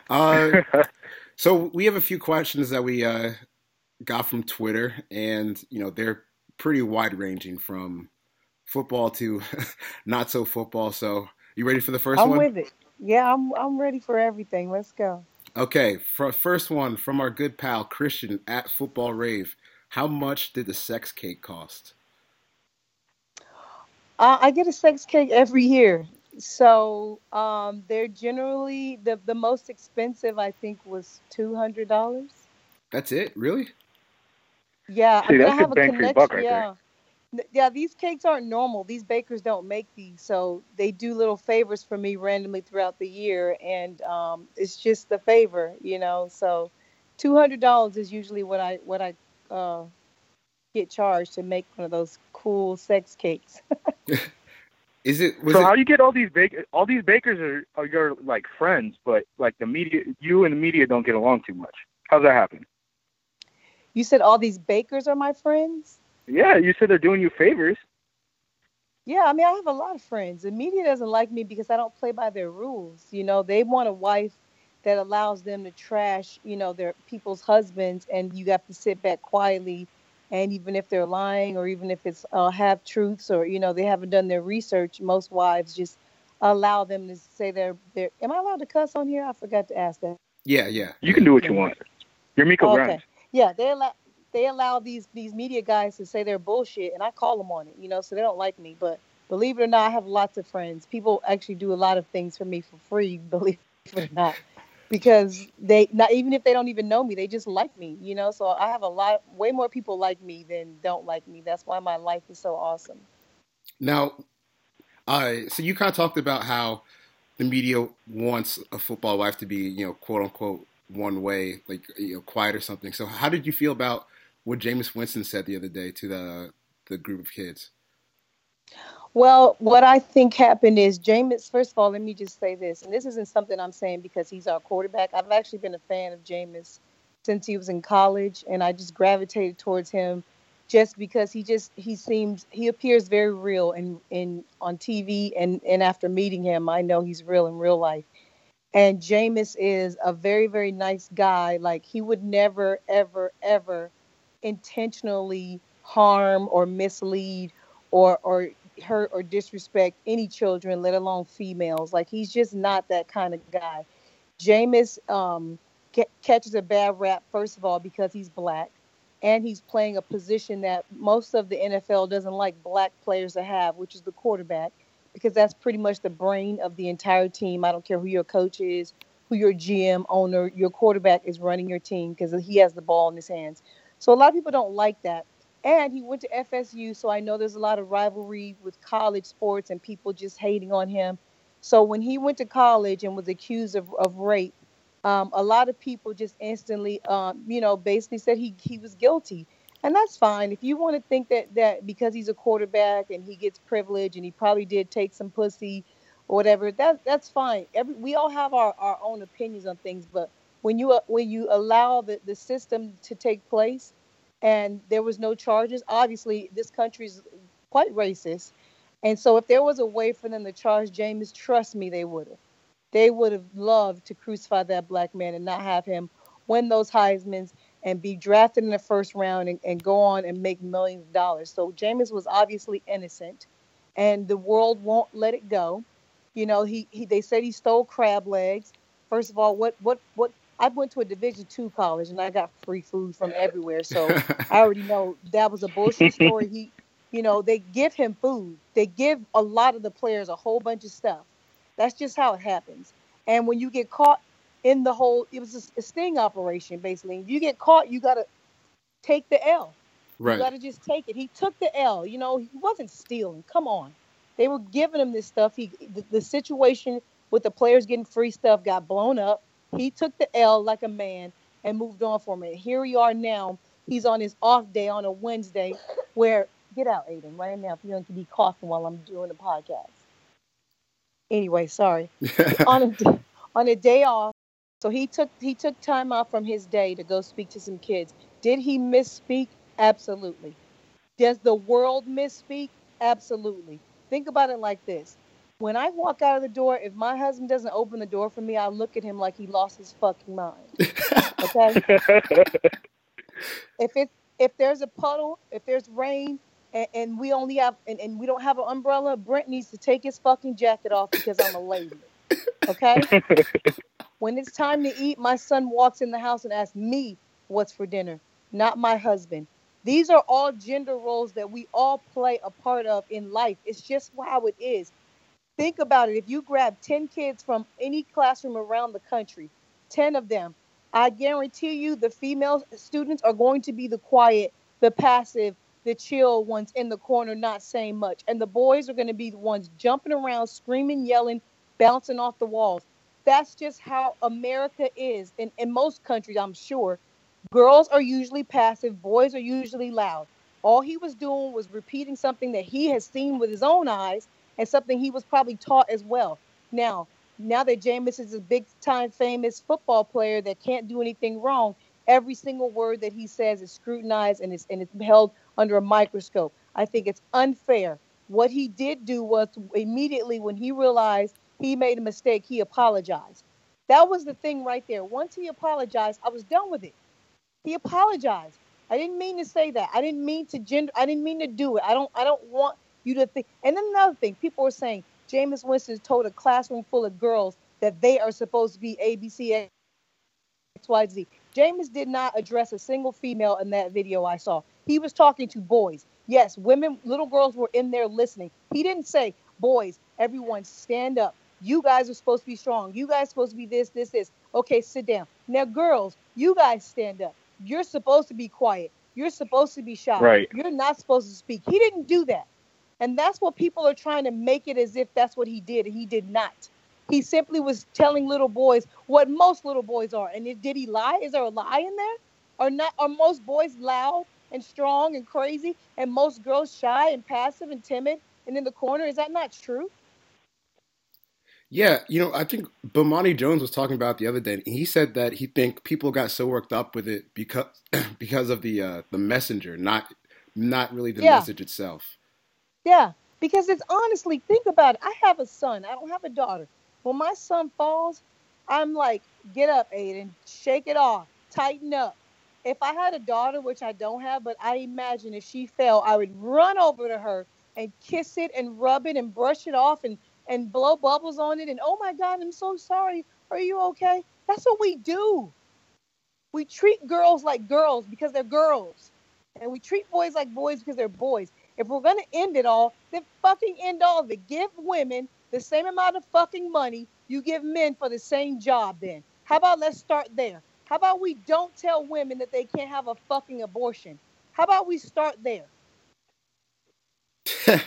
Uh, so we have a few questions that we uh, got from Twitter, and you know they're pretty wide ranging from football to not so football. So you ready for the 1st i'm one? with it yeah i'm i'm ready for everything let's go Okay, for first one from our good pal Christian at Football Rave. How much did the sex cake cost? uh, i get a sex cake every year so um they're generally the the most expensive i think was $200 That's it, really? Yeah, See, I mean, that's I a have a bang for your connection. buck right there. yeah, N- yeah. These cakes aren't normal. These bakers don't make these, so they do little favors for me randomly throughout the year, and um, it's just the favor, you know. So, two hundred dollars is usually what I what I uh, get charged to make one of those cool sex cakes. Is it? Was so it? how do you get all these bake? All these bakers are, are your like friends, but like the media, you and the media don't get along too much. How's that happen? you said all these bakers are my friends. Yeah, you said they're doing you favors. Yeah, I mean, I have a lot of friends. The media doesn't like me because I don't play by their rules. You know, they want a wife that allows them to trash, you know, their people's husbands, and you have to sit back quietly. And even if they're lying, or even if it's uh, half truths, or you know, they haven't done their research, most wives just allow them to say they're they're. Am I allowed to cuss on here? I forgot to ask that. yeah, yeah. You can do what you want. You're Miko Okay. Grimes. Yeah, they allow they allow these these media guys to say they're bullshit, and I call them on it. You know, so they don't like me. But believe it or not, I have lots of friends. People actually do a lot of things for me for free. Believe it or not, because they not even if they don't even know me, they just like me. You know, so I have a lot, way more people like me than don't like me. That's why my life is so awesome. Now, uh, so you kind of talked about how the media wants a football life to be, you know, quote unquote, one way, like you know, quiet or something. So, how did you feel about what Jameis Winston said the other day to the the group of kids? Well, what I think happened is Jameis. First of all, let me just say this, and this isn't something I'm saying because he's our quarterback. I've actually been a fan of Jameis since he was in college, and I just gravitated towards him just because he just he seems he appears very real in in on TV, and and after meeting him, I know he's real in real life. And Jameis is a very very nice guy. Like he would never ever ever intentionally harm or mislead or or hurt or disrespect any children, let alone females. Like he's just not that kind of guy. Jameis um, ca- catches a bad rap first of all because he's black, and he's playing a position that most of the NFL doesn't like black players to have, which is the quarterback, because that's pretty much the brain of the entire team. I don't care who your coach is, who your GM owner, your quarterback is running your team because he has the ball in his hands. So a lot of people don't like that. And he went to FSU, so I know there's a lot of rivalry with college sports and people just hating on him. So when he went to college and was accused of, of rape, um, a lot of people just instantly, um, you know, basically said he, he was guilty. And that's fine. If you want to think that, that because he's a quarterback and he gets privilege and he probably did take some pussy or whatever, that, that's fine. Every, we all have our, our own opinions on things, but when you, uh, when you allow the, the system to take place, and there was no charges. Obviously, this country's quite racist, and so if there was a way for them to charge Jameis, trust me, they would have. They would have loved to crucify that black man and not have him win those Heisman's and be drafted in the first round and, and go on and make millions of dollars. So Jameis was obviously innocent, and the world won't let it go. You know, he, he they said he stole crab legs. First of all, what what what I went to a Division two college and I got free food from everywhere. So I already know that was a bullshit story. He, you know, they give him food. They give a lot of the players a whole bunch of stuff. That's just how it happens. And when you get caught in the whole, it was a, sting operation basically. If you get caught, you gotta take the L. Right. You gotta just take it. He took the L. You know, he wasn't stealing. Come on, they were giving him this stuff. He, the, the situation with the players getting free stuff got blown up. He took the L like a man and moved on from it. Here we are now. He's on his off day on a Wednesday, where get out, Aiden, right now. If you don't be coughing while I'm doing the podcast. Anyway, sorry. on a on a day off. So he took he took time off from his day to go speak to some kids. Did he misspeak? Absolutely. Does the world misspeak? Absolutely. Think about it like this. When I walk out of the door, if my husband doesn't open the door for me, I look at him like he lost his fucking mind. Okay? if it if there's a puddle, if there's rain, and, and we only have and, and we don't have an umbrella, Brent needs to take his fucking jacket off because I'm a lady. Okay? when it's time to eat, my son walks in the house and asks me what's for dinner, not my husband. These are all gender roles that we all play a part of in life. It's just how it is. Think about it. If you grab 10 kids from any classroom around the country, 10 of them, I guarantee you the female students are going to be the quiet, the passive, the chill ones in the corner, not saying much. And the boys are going to be the ones jumping around, screaming, yelling, bouncing off the walls. That's just how America is. In, in most countries, I'm sure, girls are usually passive, boys are usually loud. All he was doing was repeating something that he has seen with his own eyes and something he was probably taught as well. Now, now that Jameis is a big time famous football player that can't do anything wrong, every single word that he says is scrutinized and it's and it's held under a microscope. I think it's unfair. What he did do was immediately when he realized he made a mistake, he apologized. That was the thing right there. Once he apologized, I was done with it. He apologized. I didn't mean to say that. I didn't mean to gender. I didn't mean to do it. I don't. I don't want you to think. And then another thing, people were saying Jameis Winston told a classroom full of girls that they are supposed to be ABC, XYZ. Jameis did not address a single female in that video I saw. He was talking to boys. Yes, women, little girls were in there listening. He didn't say, boys, everyone stand up. You guys are supposed to be strong. You guys supposed to be this, this, this. Okay, sit down. Now, girls, you guys stand up. You're supposed to be quiet. You're supposed to be shy. Right. You're not supposed to speak. He didn't do that. And that's what people are trying to make it as if that's what he did, and he did not. He simply was telling little boys what most little boys are. And did he lie? Is there a lie in there? Are not are most boys loud and strong and crazy, and most girls shy and passive and timid and in the corner? Is that not true? Yeah, you know, I think Bomani Jones was talking about it the other day. And he said that he think people got so worked up with it because because of the uh, the messenger, not not really the Yeah. message itself. Yeah, because it's honestly, think about it. I have a son. I don't have a daughter. When my son falls, I'm like, get up, Aiden, shake it off, tighten up. If I had a daughter, which I don't have, but I imagine if she fell, I would run over to her and kiss it and rub it and brush it off and and blow bubbles on it and oh my god, I'm so sorry. Are you okay? That's what we do. We treat girls like girls because they're girls. And we treat boys like boys because they're boys. If we're gonna end it all, then fucking end all of it. Give women the same amount of fucking money you give men for the same job then. How about let's start there? How about we don't tell women that they can't have a fucking abortion? How about we start there?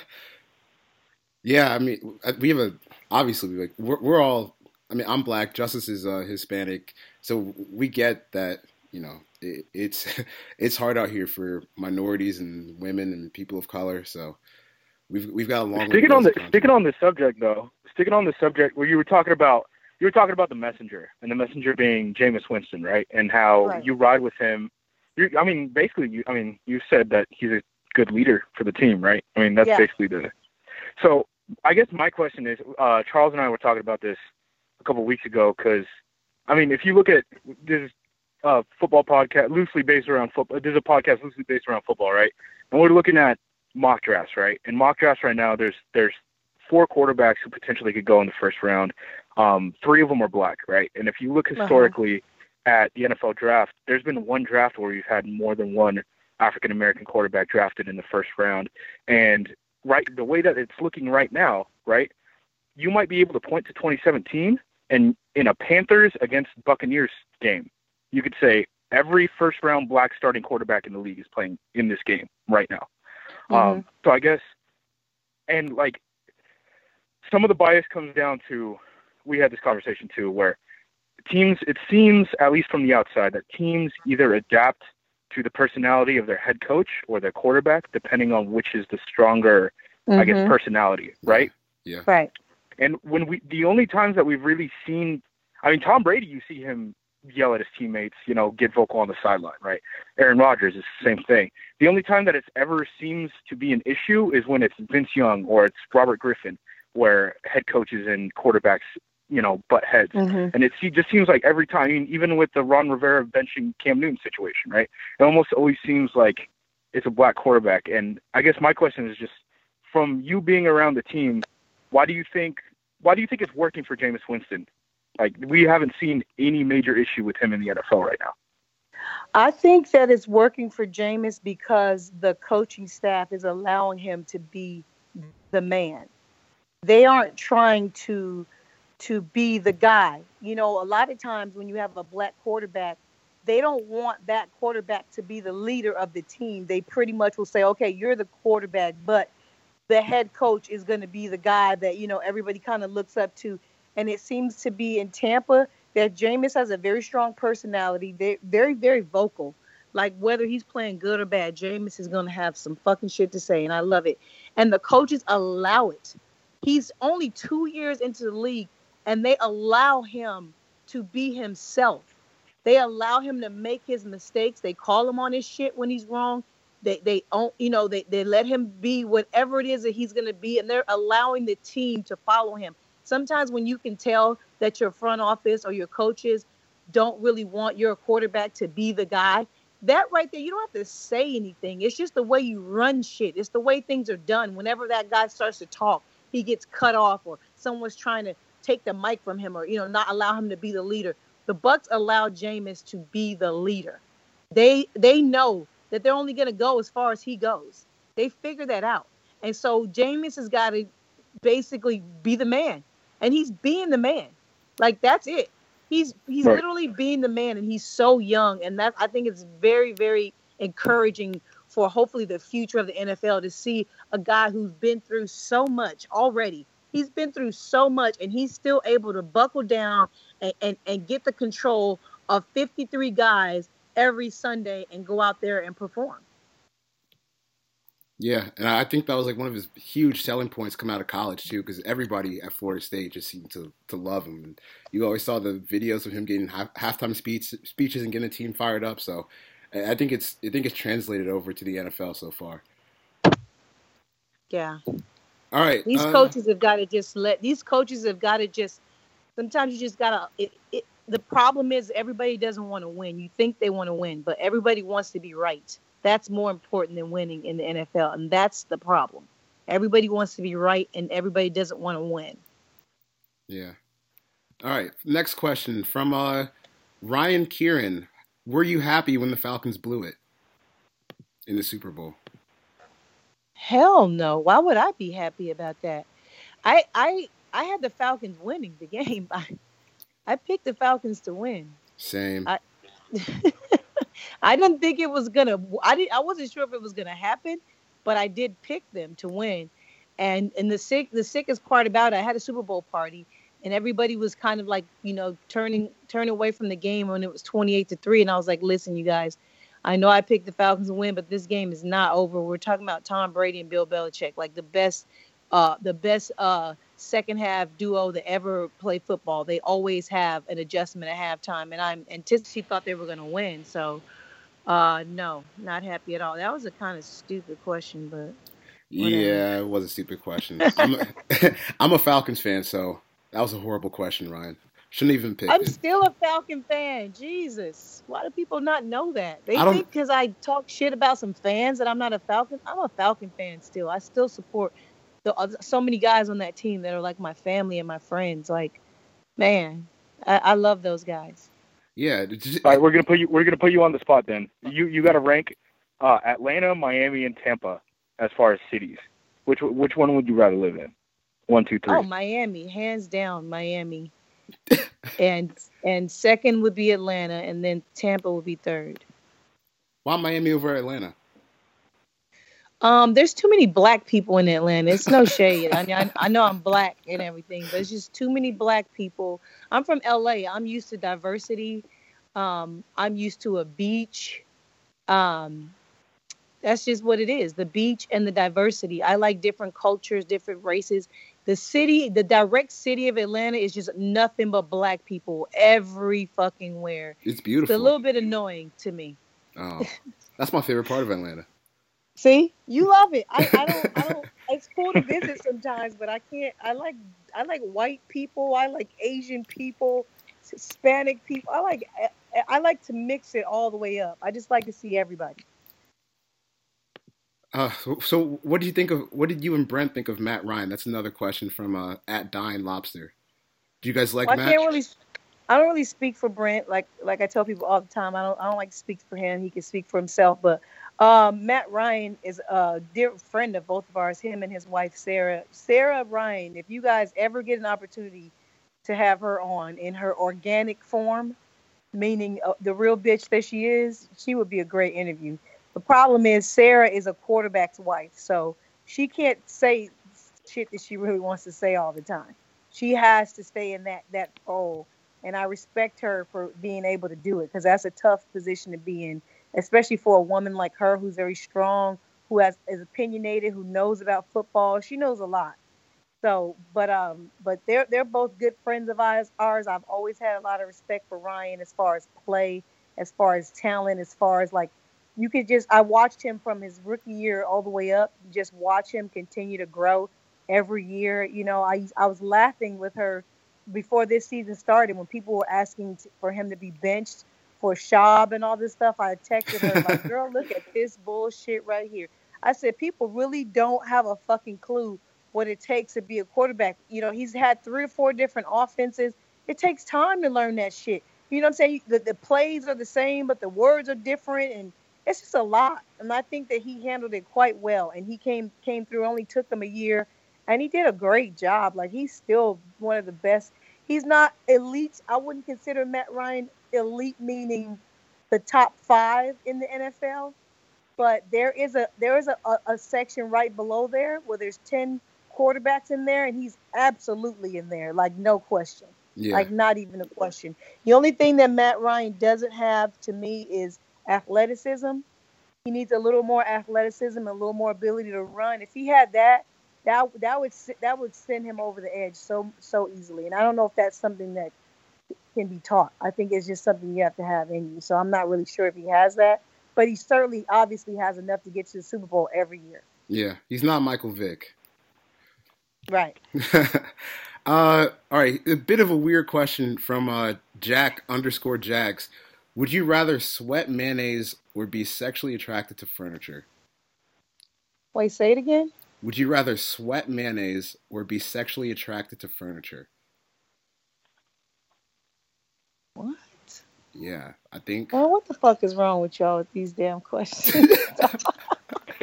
Yeah, I mean, we have a obviously like we're, we're all. I mean, I'm black. Justis is uh, Hispanic, so we get that. You know, it, it's it's hard out here for minorities and women and people of color. So we've we've got a long. way to Sticking on the as a country. sticking on the subject though, sticking on the subject where you were talking about you were talking about the messenger and the messenger being Jameis Winston, right? And how Right. you ride with him. You, I mean, basically, you. I mean, you said that he's a good leader for the team, right? I mean, that's Yeah. basically the. So I guess my question is, uh, Charles and I were talking about this a couple weeks ago because, I mean, if you look at this uh, football podcast loosely based around football, there's a podcast loosely based around football, right? And we're looking at mock drafts, right? In mock drafts right now, there's there's four quarterbacks who potentially could go in the first round. Um, three of them are black, right? And if you look Uh-huh. historically at the NFL draft, there's been one draft where you've had more than one African American quarterback drafted in the first round. And right, the way that it's looking right now, right, you might be able to point to 2017 and in a Panthers against Buccaneers game, you could say every first round black starting quarterback in the league is playing in this game right now. Um, so I guess, and like some of the bias comes down to, we had this conversation too, where teams, it seems, at least from the outside, that teams either adapt to the personality of their head coach or their quarterback, depending on which is the stronger, I guess, Mhm. personality, right? Yeah. Right. And when we, the only times that we've really seen, I mean, Tom Brady, you see him yell at his teammates, you know, get vocal on the sideline, right? Aaron Rodgers is the same thing. The only time that it's ever seems to be an issue is when it's Vince Young or it's Robert Griffin, where head coaches and quarterbacks, you know, butt heads. Mhm. And it just seems like every time, even with the Ron Rivera benching Cam Newton situation, right? It almost always seems like it's a black quarterback. And I guess my question is just from you being around the team, why do you think why do you think it's working for Jameis Winston? Like we haven't seen any major issue with him in the NFL right now. I think that it's working for Jameis because the coaching staff is allowing him to be the man. They aren't trying to to be the guy. You know, a lot of times when you have a black quarterback, they don't want that quarterback to be the leader of the team. They pretty much will say, "Okay, you're the quarterback, but the head coach is going to be the guy that, you know, everybody kind of looks up to." And it seems to be in Tampa that Jameis has a very strong personality, very, very, very vocal. Like whether he's playing good or bad, Jameis is gonna have some fucking shit to say, and I love it. And the coaches allow it. He's only two years into the league, and they allow him to be himself. They allow him to make his mistakes. They call him on his shit when he's wrong. They they own, you know, they, they let him be whatever it is that he's gonna be, and they're allowing the team to follow him. Sometimes when you can tell that your front office or your coaches don't really want your quarterback to be the guy, that right there, you don't have to say anything. It's just the way you run shit. It's the way things are done. Whenever that guy starts to talk, he gets cut off or someone's trying to take the mic from him or, you know, not allow him to be the leader. the Bucs allow Jameis to be the leader. They they know that they're only gonna go as far as he goes. They figure that out. And so Jameis has got to basically be the man. And he's being the man. Like that's it. He's he's Right. literally being the man and he's so young. And that I think it's very, very encouraging for hopefully the future of the NFL to see a guy who's been through so much already. He's been through so much and he's still able to buckle down and, and, and get the control of 53 guys every Sunday and go out there and perform. Yeah, and I think that was like one of his huge selling points come out of college too, because everybody at Florida State just seemed to to love him. And you always saw the videos of him getting half, halftime speech, speeches and getting the team fired up. So I think it's I think it's translated over to the NFL so far. Yeah. All right, These uh, coaches have got to just let these coaches have got to just sometimes you just gotta it, it the problem is everybody doesn't want to win. You think they want to win, but everybody wants to be right. That's more important than winning in the NFL, and that's the problem. Everybody wants to be right, and everybody doesn't want to win. Yeah. All right. Next question from uh, Ryan Kieran. Were you happy when the Falcons blew it in the Super Bowl? Hell no. Why would I be happy about that? I I I had the Falcons winning the game. I I picked the Falcons to win. Same. I I didn't think it was gonna. I did. I wasn't sure if it was gonna happen, but I did pick them to win. And and the sick the sickest part about it, I had a Super Bowl party, and everybody was kind of like you know turning turning away from the game when it was twenty eight to three, and I was like, listen, you guys, I know I picked the Falcons to win, but this game is not over. We're talking about Tom Brady and Bill Belichick, like the best, uh, the best uh second half duo that ever played football. They always have an adjustment at halftime, and I'm anticipating thought they were going to win. So, uh, no, not happy at all. That was a kind of stupid question, but Yeah, it was a stupid question. I'm a, I'm a Falcons fan, so that was a horrible question, Ryan. Shouldn't even pick I'm it. still a Falcon fan. Jesus, why do people not know that? They I think because I talk shit about some fans that I'm not a Falcon. I'm a Falcon fan still. I still support the other, so many guys on that team that are like my family and my friends. Like, man, I, I love those guys. Yeah, just- All right, we're gonna put you. We're gonna put you on the spot. Then you you got to rank uh, Atlanta, Miami, and Tampa as far as cities. Which which one would you rather live in? One, two, three. Oh, Miami, hands down, Miami. and and second would be Atlanta, and then Tampa would be third. why Miami over Atlanta? Um, there's too many black people in Atlanta. It's no shade. I, mean, I I know I'm black and everything, but it's just too many black people. I'm from LA. I'm used to diversity. Um, I'm used to a beach. Um, that's just what it is. The beach and the diversity. I like different cultures, different races. The city, the direct city of Atlanta is just nothing but black people every fucking where. It's beautiful. It's a little bit annoying to me. oh, that's my favorite part of Atlanta. See, you love it. I, I don't. I don't. It's cool to visit sometimes, but I can't. I like. I like white people. I like Asian people, Hispanic people. I like. I, I like to mix it all the way up. I just like to see everybody. Uh, so, so what did you think of? What did you and Brent think of Matt Ryan? That's another question from uh, at Dying Lobster. Do you guys like Well, I Matt? can't really. I don't really speak for Brent. Like like I tell people all the time. I don't. I don't like to speak for him. He can speak for himself. But um, Matt Ryan is a dear friend of both of ours. Him and his wife Sarah. Sarah Ryan. If you guys ever get an opportunity to have her on in her organic form, meaning uh, the real bitch that she is, she would be a great interview. The problem is Sarah is a quarterback's wife, so she can't say shit that she really wants to say all the time. She has to stay in that that role, and I respect her for being able to do it because that's a tough position to be in, especially for a woman like her who's very strong, who has is opinionated, who knows about football. She knows a lot. So, but um, but they're they're both good friends of ours. I've always had a lot of respect for Ryan as far as play, as far as talent, as far as like you could just I watched him from his rookie year all the way up. Just watch him continue to grow every year. You know, I I was laughing with her before this season started when people were asking for him to be benched for Schaub and all this stuff. I texted her like, "Girl, look at this bullshit right here." I said, "People really don't have a fucking clue what it takes to be a quarterback. You know, he's had three or four different offenses. It takes time to learn that shit. You know what I'm saying? The, the plays are the same, but the words are different, and it's just a lot. And I think that he handled it quite well. And he came came through. Only took him a year, and he did a great job. Like he's still one of the best. He's not elite. I wouldn't consider Matt Ryan elite, meaning the top five in the NFL. But there is a there is a, a, a section right below there where there's ten quarterbacks in there, and he's absolutely in there, like no question. Yeah. Like not even a question. The only thing that Matt Ryan doesn't have to me is athleticism. He needs a little more athleticism and a little more ability to run. If he had that, that that would that would send him over the edge so so easily. And I don't know if that's something that can be taught. I think it's just something you have to have in you. So I'm not really sure if he has that, but he certainly obviously has enough to get to the Super Bowl every year. yeah. He's not Michael Vick. Right. uh, all right. A bit of a weird question from uh, Jack underscore Jacks. Would you rather sweat mayonnaise or be sexually attracted to furniture? Wait, say it again. Would you rather sweat mayonnaise or be sexually attracted to furniture? What? Yeah, I think. Well, what the fuck is wrong with y'all with these damn questions?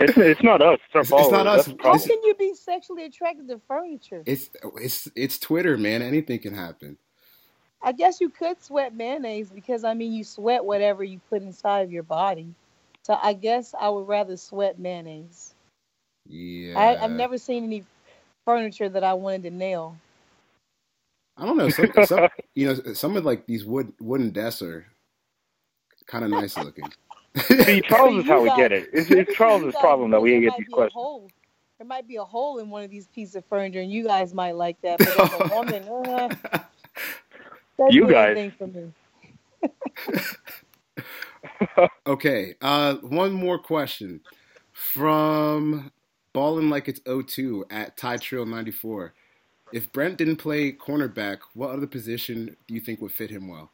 It's it's not us. It's our It's- it's not us. How can you be sexually attracted to furniture? It's it's it's Twitter, man. Anything can happen. I guess you could sweat mayonnaise because I mean you sweat whatever you put inside of your body. So I guess I would rather sweat mayonnaise. Yeah. I, I've never seen any furniture that I wanted to nail. I don't know. Some, some you know some of like these wood wooden desks are kind of nice looking. See, Charles is how we guys- get it. It's, maybe it's for Charles' you guys, problem that there we get might these be a questions. hole. There might be a hole in one of these pieces of furniture, and you guys might like that. But as a woman, uh, that's You guys. thing for me. Okay, uh, one more question from Ballin' Like It's 02 at Ty Trail 94. If Brent didn't play cornerback, what other position do you think would fit him well?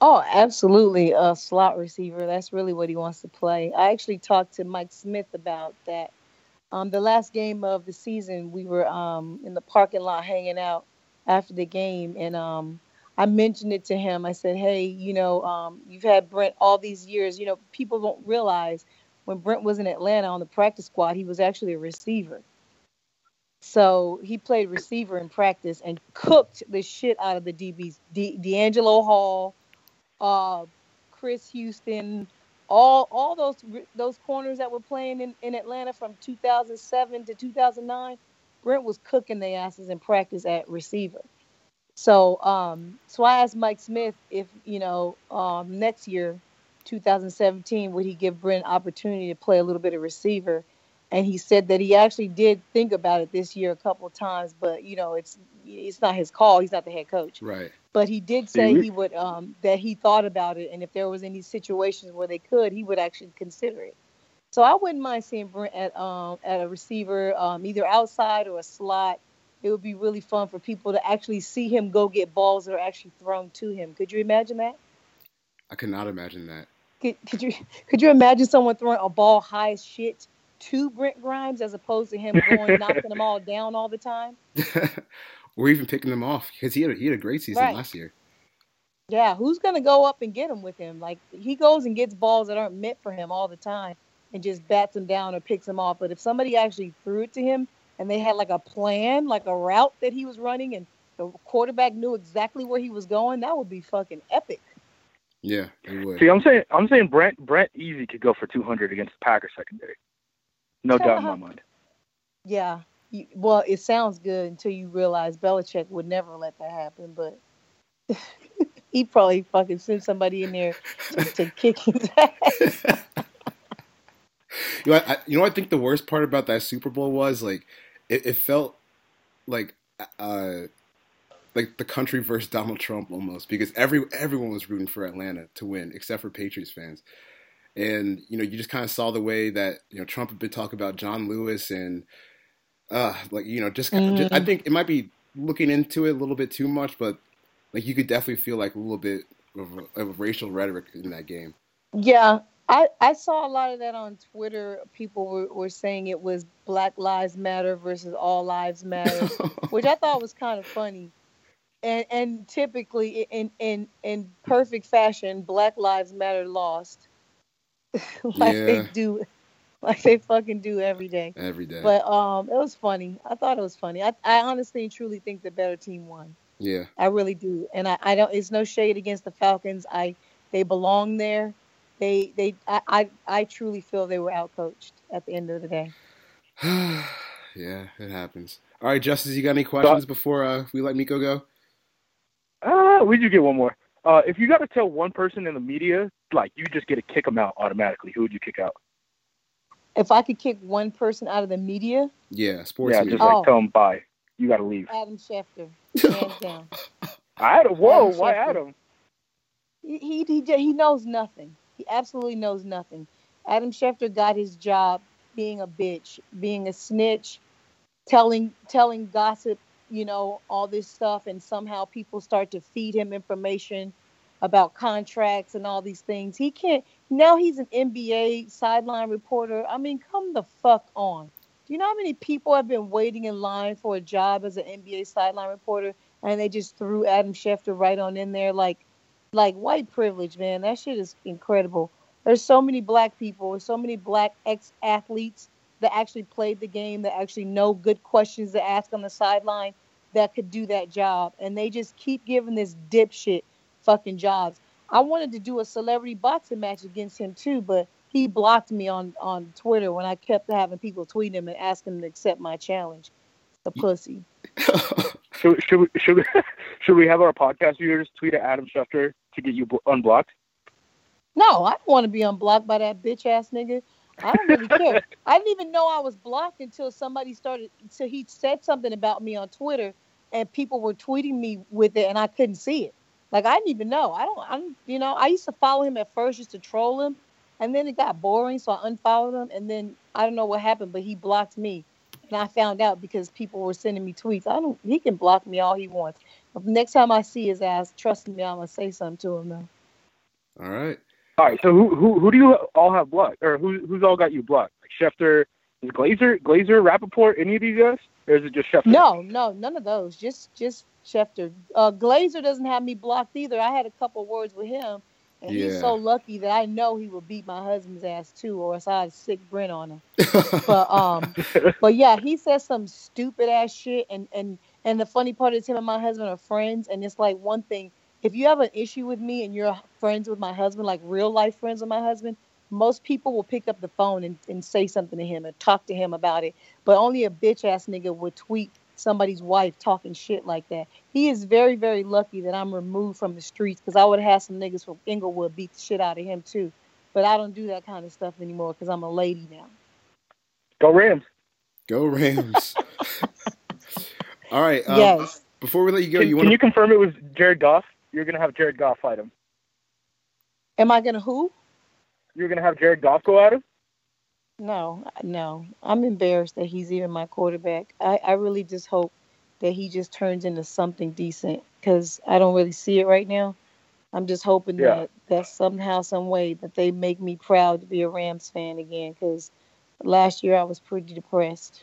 Oh, absolutely. A slot receiver. That's really what he wants to play. I actually talked to Mike Smith about that. Um, the last game of the season, we were um, in the parking lot hanging out after the game, and um, I mentioned it to him. I said, "Hey, you know, um, you've had Brent all these years. You know, people don't realize when Brent was in Atlanta on the practice squad, he was actually a receiver. So he played receiver in practice and cooked the shit out of the DBs. D- DeAngelo Hall, uh, Chris Houston, all all those those corners that were playing in, in Atlanta from 2007 to 2009, Brent was cooking their asses in practice at receiver. So um, so I asked Mike Smith if you know um, next year, 2017, would he give Brent opportunity to play a little bit of receiver? And he said that he actually did think about it this year a couple of times, but you know it's it's not his call. He's not the head coach Right. but he did say he would um that he thought about it and if there was any situations where they could he would actually consider it so i wouldn't mind seeing brent at um at a receiver um either outside or a slot it would be really fun for people to actually see him go get balls that are actually thrown to him could you imagine that I could not imagine that. could, could you could you imagine someone throwing a ball high as shit to brent grimes as opposed to him going knocking them all down all the time or even picking them off because he had a, he had a great season Right. last year. Yeah, who's gonna go up and get him with him? Like he goes and gets balls that aren't meant for him all the time and just bats them down or picks them off. But if somebody actually threw it to him and they had like a plan, like a route that he was running, and the quarterback knew exactly where he was going, that would be fucking epic. Yeah, it would. See, I'm saying I'm saying Brent Brent easy could go for 200 against the Packers secondary. No doubt in my mind. Yeah. You, well, it sounds good until you realize Belichick would never let that happen, but he probably fucking sent somebody in there to, to kick his ass. You know, I, you know, I think the worst part about that Super Bowl was like, it, it felt like, uh, like the country versus Donald Trump almost because every everyone was rooting for Atlanta to win except for Patriots fans, and you know, you just kind of saw the way that you know Trump had been talking about John Lewis and, uh, like you know, just, just I think it might be looking into it a little bit too much, but like you could definitely feel like a little bit of, of racial rhetoric in that game. Yeah, I, I saw a lot of that on Twitter. People were, were saying it was Black Lives Matter versus All Lives Matter, which I thought was kind of funny. and and typically in in in perfect fashion, Black Lives Matter lost, like Yeah. they do, like they fucking do every day. Every day. But um, it was funny. I thought it was funny. I, I honestly and truly think the better team won. yeah. I really do, and I, I don't. It's no shade against the Falcons. I they belong there. They they I I, I truly feel they were outcoached at the end of the day. yeah, it happens. All right, Justis, you got any questions before uh, we let Miko go? Uh, we do get one more. Uh, if you got to tell one person in the media, like you just get to kick them out automatically, who would you kick out? If I could kick one person out of the media, Yeah, sports yeah, media. just like Oh. tell them bye. You got to leave. Adam Schefter, hands down. Adam, whoa, Adam why Schefter. Adam? He, he he he knows nothing. He absolutely knows nothing. Adam Schefter got his job being a bitch, being a snitch, telling telling gossip, you know, all this stuff, and somehow people start to feed him information about contracts and all these things. He can't now he's an NBA sideline reporter. I mean, come the fuck on. Do you know how many people have been waiting in line for a job as an NBA sideline reporter and they just threw Adam Schefter right on in there like like white privilege, man. That shit is incredible. There's so many black people, so many black ex athletes that actually played the game, that actually know good questions to ask on the sideline that could do that job. And they just keep giving this dipshit fucking jobs. I wanted to do a celebrity boxing match against him too, but he blocked me on, on Twitter when I kept having people tweet him and ask him to accept my challenge. The mm. pussy. Should, should we should we, should we have our podcast viewers tweet at Adam Schefter to get you unblocked? No, I don't want to be unblocked by that bitch ass nigga. I don't really care. I didn't even know I was blocked until somebody started. So he said something about me on Twitter, and people were tweeting me with it, and I couldn't see it. Like I didn't even know. I don't. I'm. You know, I used to follow him at first just to troll him, and then it got boring, so I unfollowed him, and then I don't know what happened, but he blocked me, and I found out because people were sending me tweets. I don't. He can block me all he wants. But next time I see his ass, trust me, I'm gonna say something to him though. All right. All right, so who who who do you all have blocked, or who who's all got you blocked? Like Schefter, is Glazer, Glazer, Rappaport, any of these guys, or is it just Schefter? No, no, none of those. Just just Schefter. Uh, Glazer doesn't have me blocked either. I had a couple words with him, and he's so lucky that I know he will beat my husband's ass too, or else I'd sick Brent on him. But um, but yeah, he says some stupid ass shit, and and and the funny part is him and my husband are friends, and it's like one thing. If you have an issue with me and you're friends with my husband, like real life friends with my husband, most people will pick up the phone and, and say something to him and talk to him about it. But only a bitch ass nigga would tweet somebody's wife talking shit like that. He is very, very lucky that I'm removed from the streets because I would have had some niggas from Inglewood beat the shit out of him too. But I don't do that kind of stuff anymore because I'm a lady now. Go Rams. Go Rams. All right. Um, yes. Before we let you go, Can, you can you confirm it was Jared Goff? You're gonna have Jared Goff fight him. Am I gonna who? You're gonna have Jared Goff go at him. No, no. I'm embarrassed that he's even my quarterback. I, I really just hope that he just turns into something decent because I don't really see it right now. I'm just hoping Yeah. that that somehow, some way, that they make me proud to be a Rams fan again. Because last year I was pretty depressed.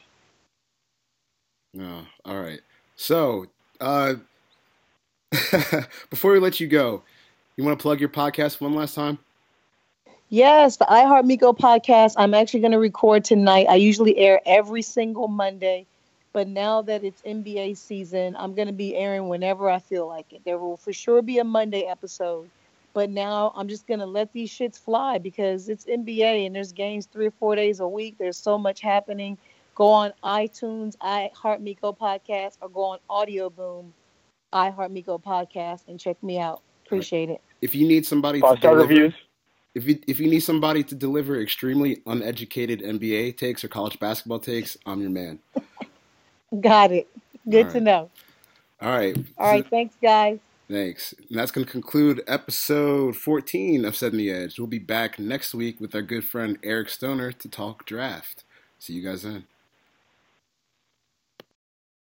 No. All right. So, uh, before we let you go, you want to plug your podcast one last time? Yes, the iHeart Miko podcast. I'm actually going to record tonight. I usually air every single Monday, but now that it's NBA season, I'm going to be airing whenever I feel like it. There will for sure be a Monday episode, but now I'm just going to let these shits fly because it's NBA and there's games three or four days a week. There's so much happening. Go on iTunes, iHeart Miko podcast, or go on Audio Boom, iHeart Miko podcast, and check me out. Appreciate it. If you need somebody Five to star deliver, reviews. if you if you need somebody to deliver extremely uneducated NBA takes or college basketball takes, I'm your man. Got it. Good All to right. know. All right. All right, thanks, guys. Thanks. And that's going to conclude episode 14 of Setting the Edge. We'll be back next week with our good friend Eric Stoner to talk draft. See you guys then.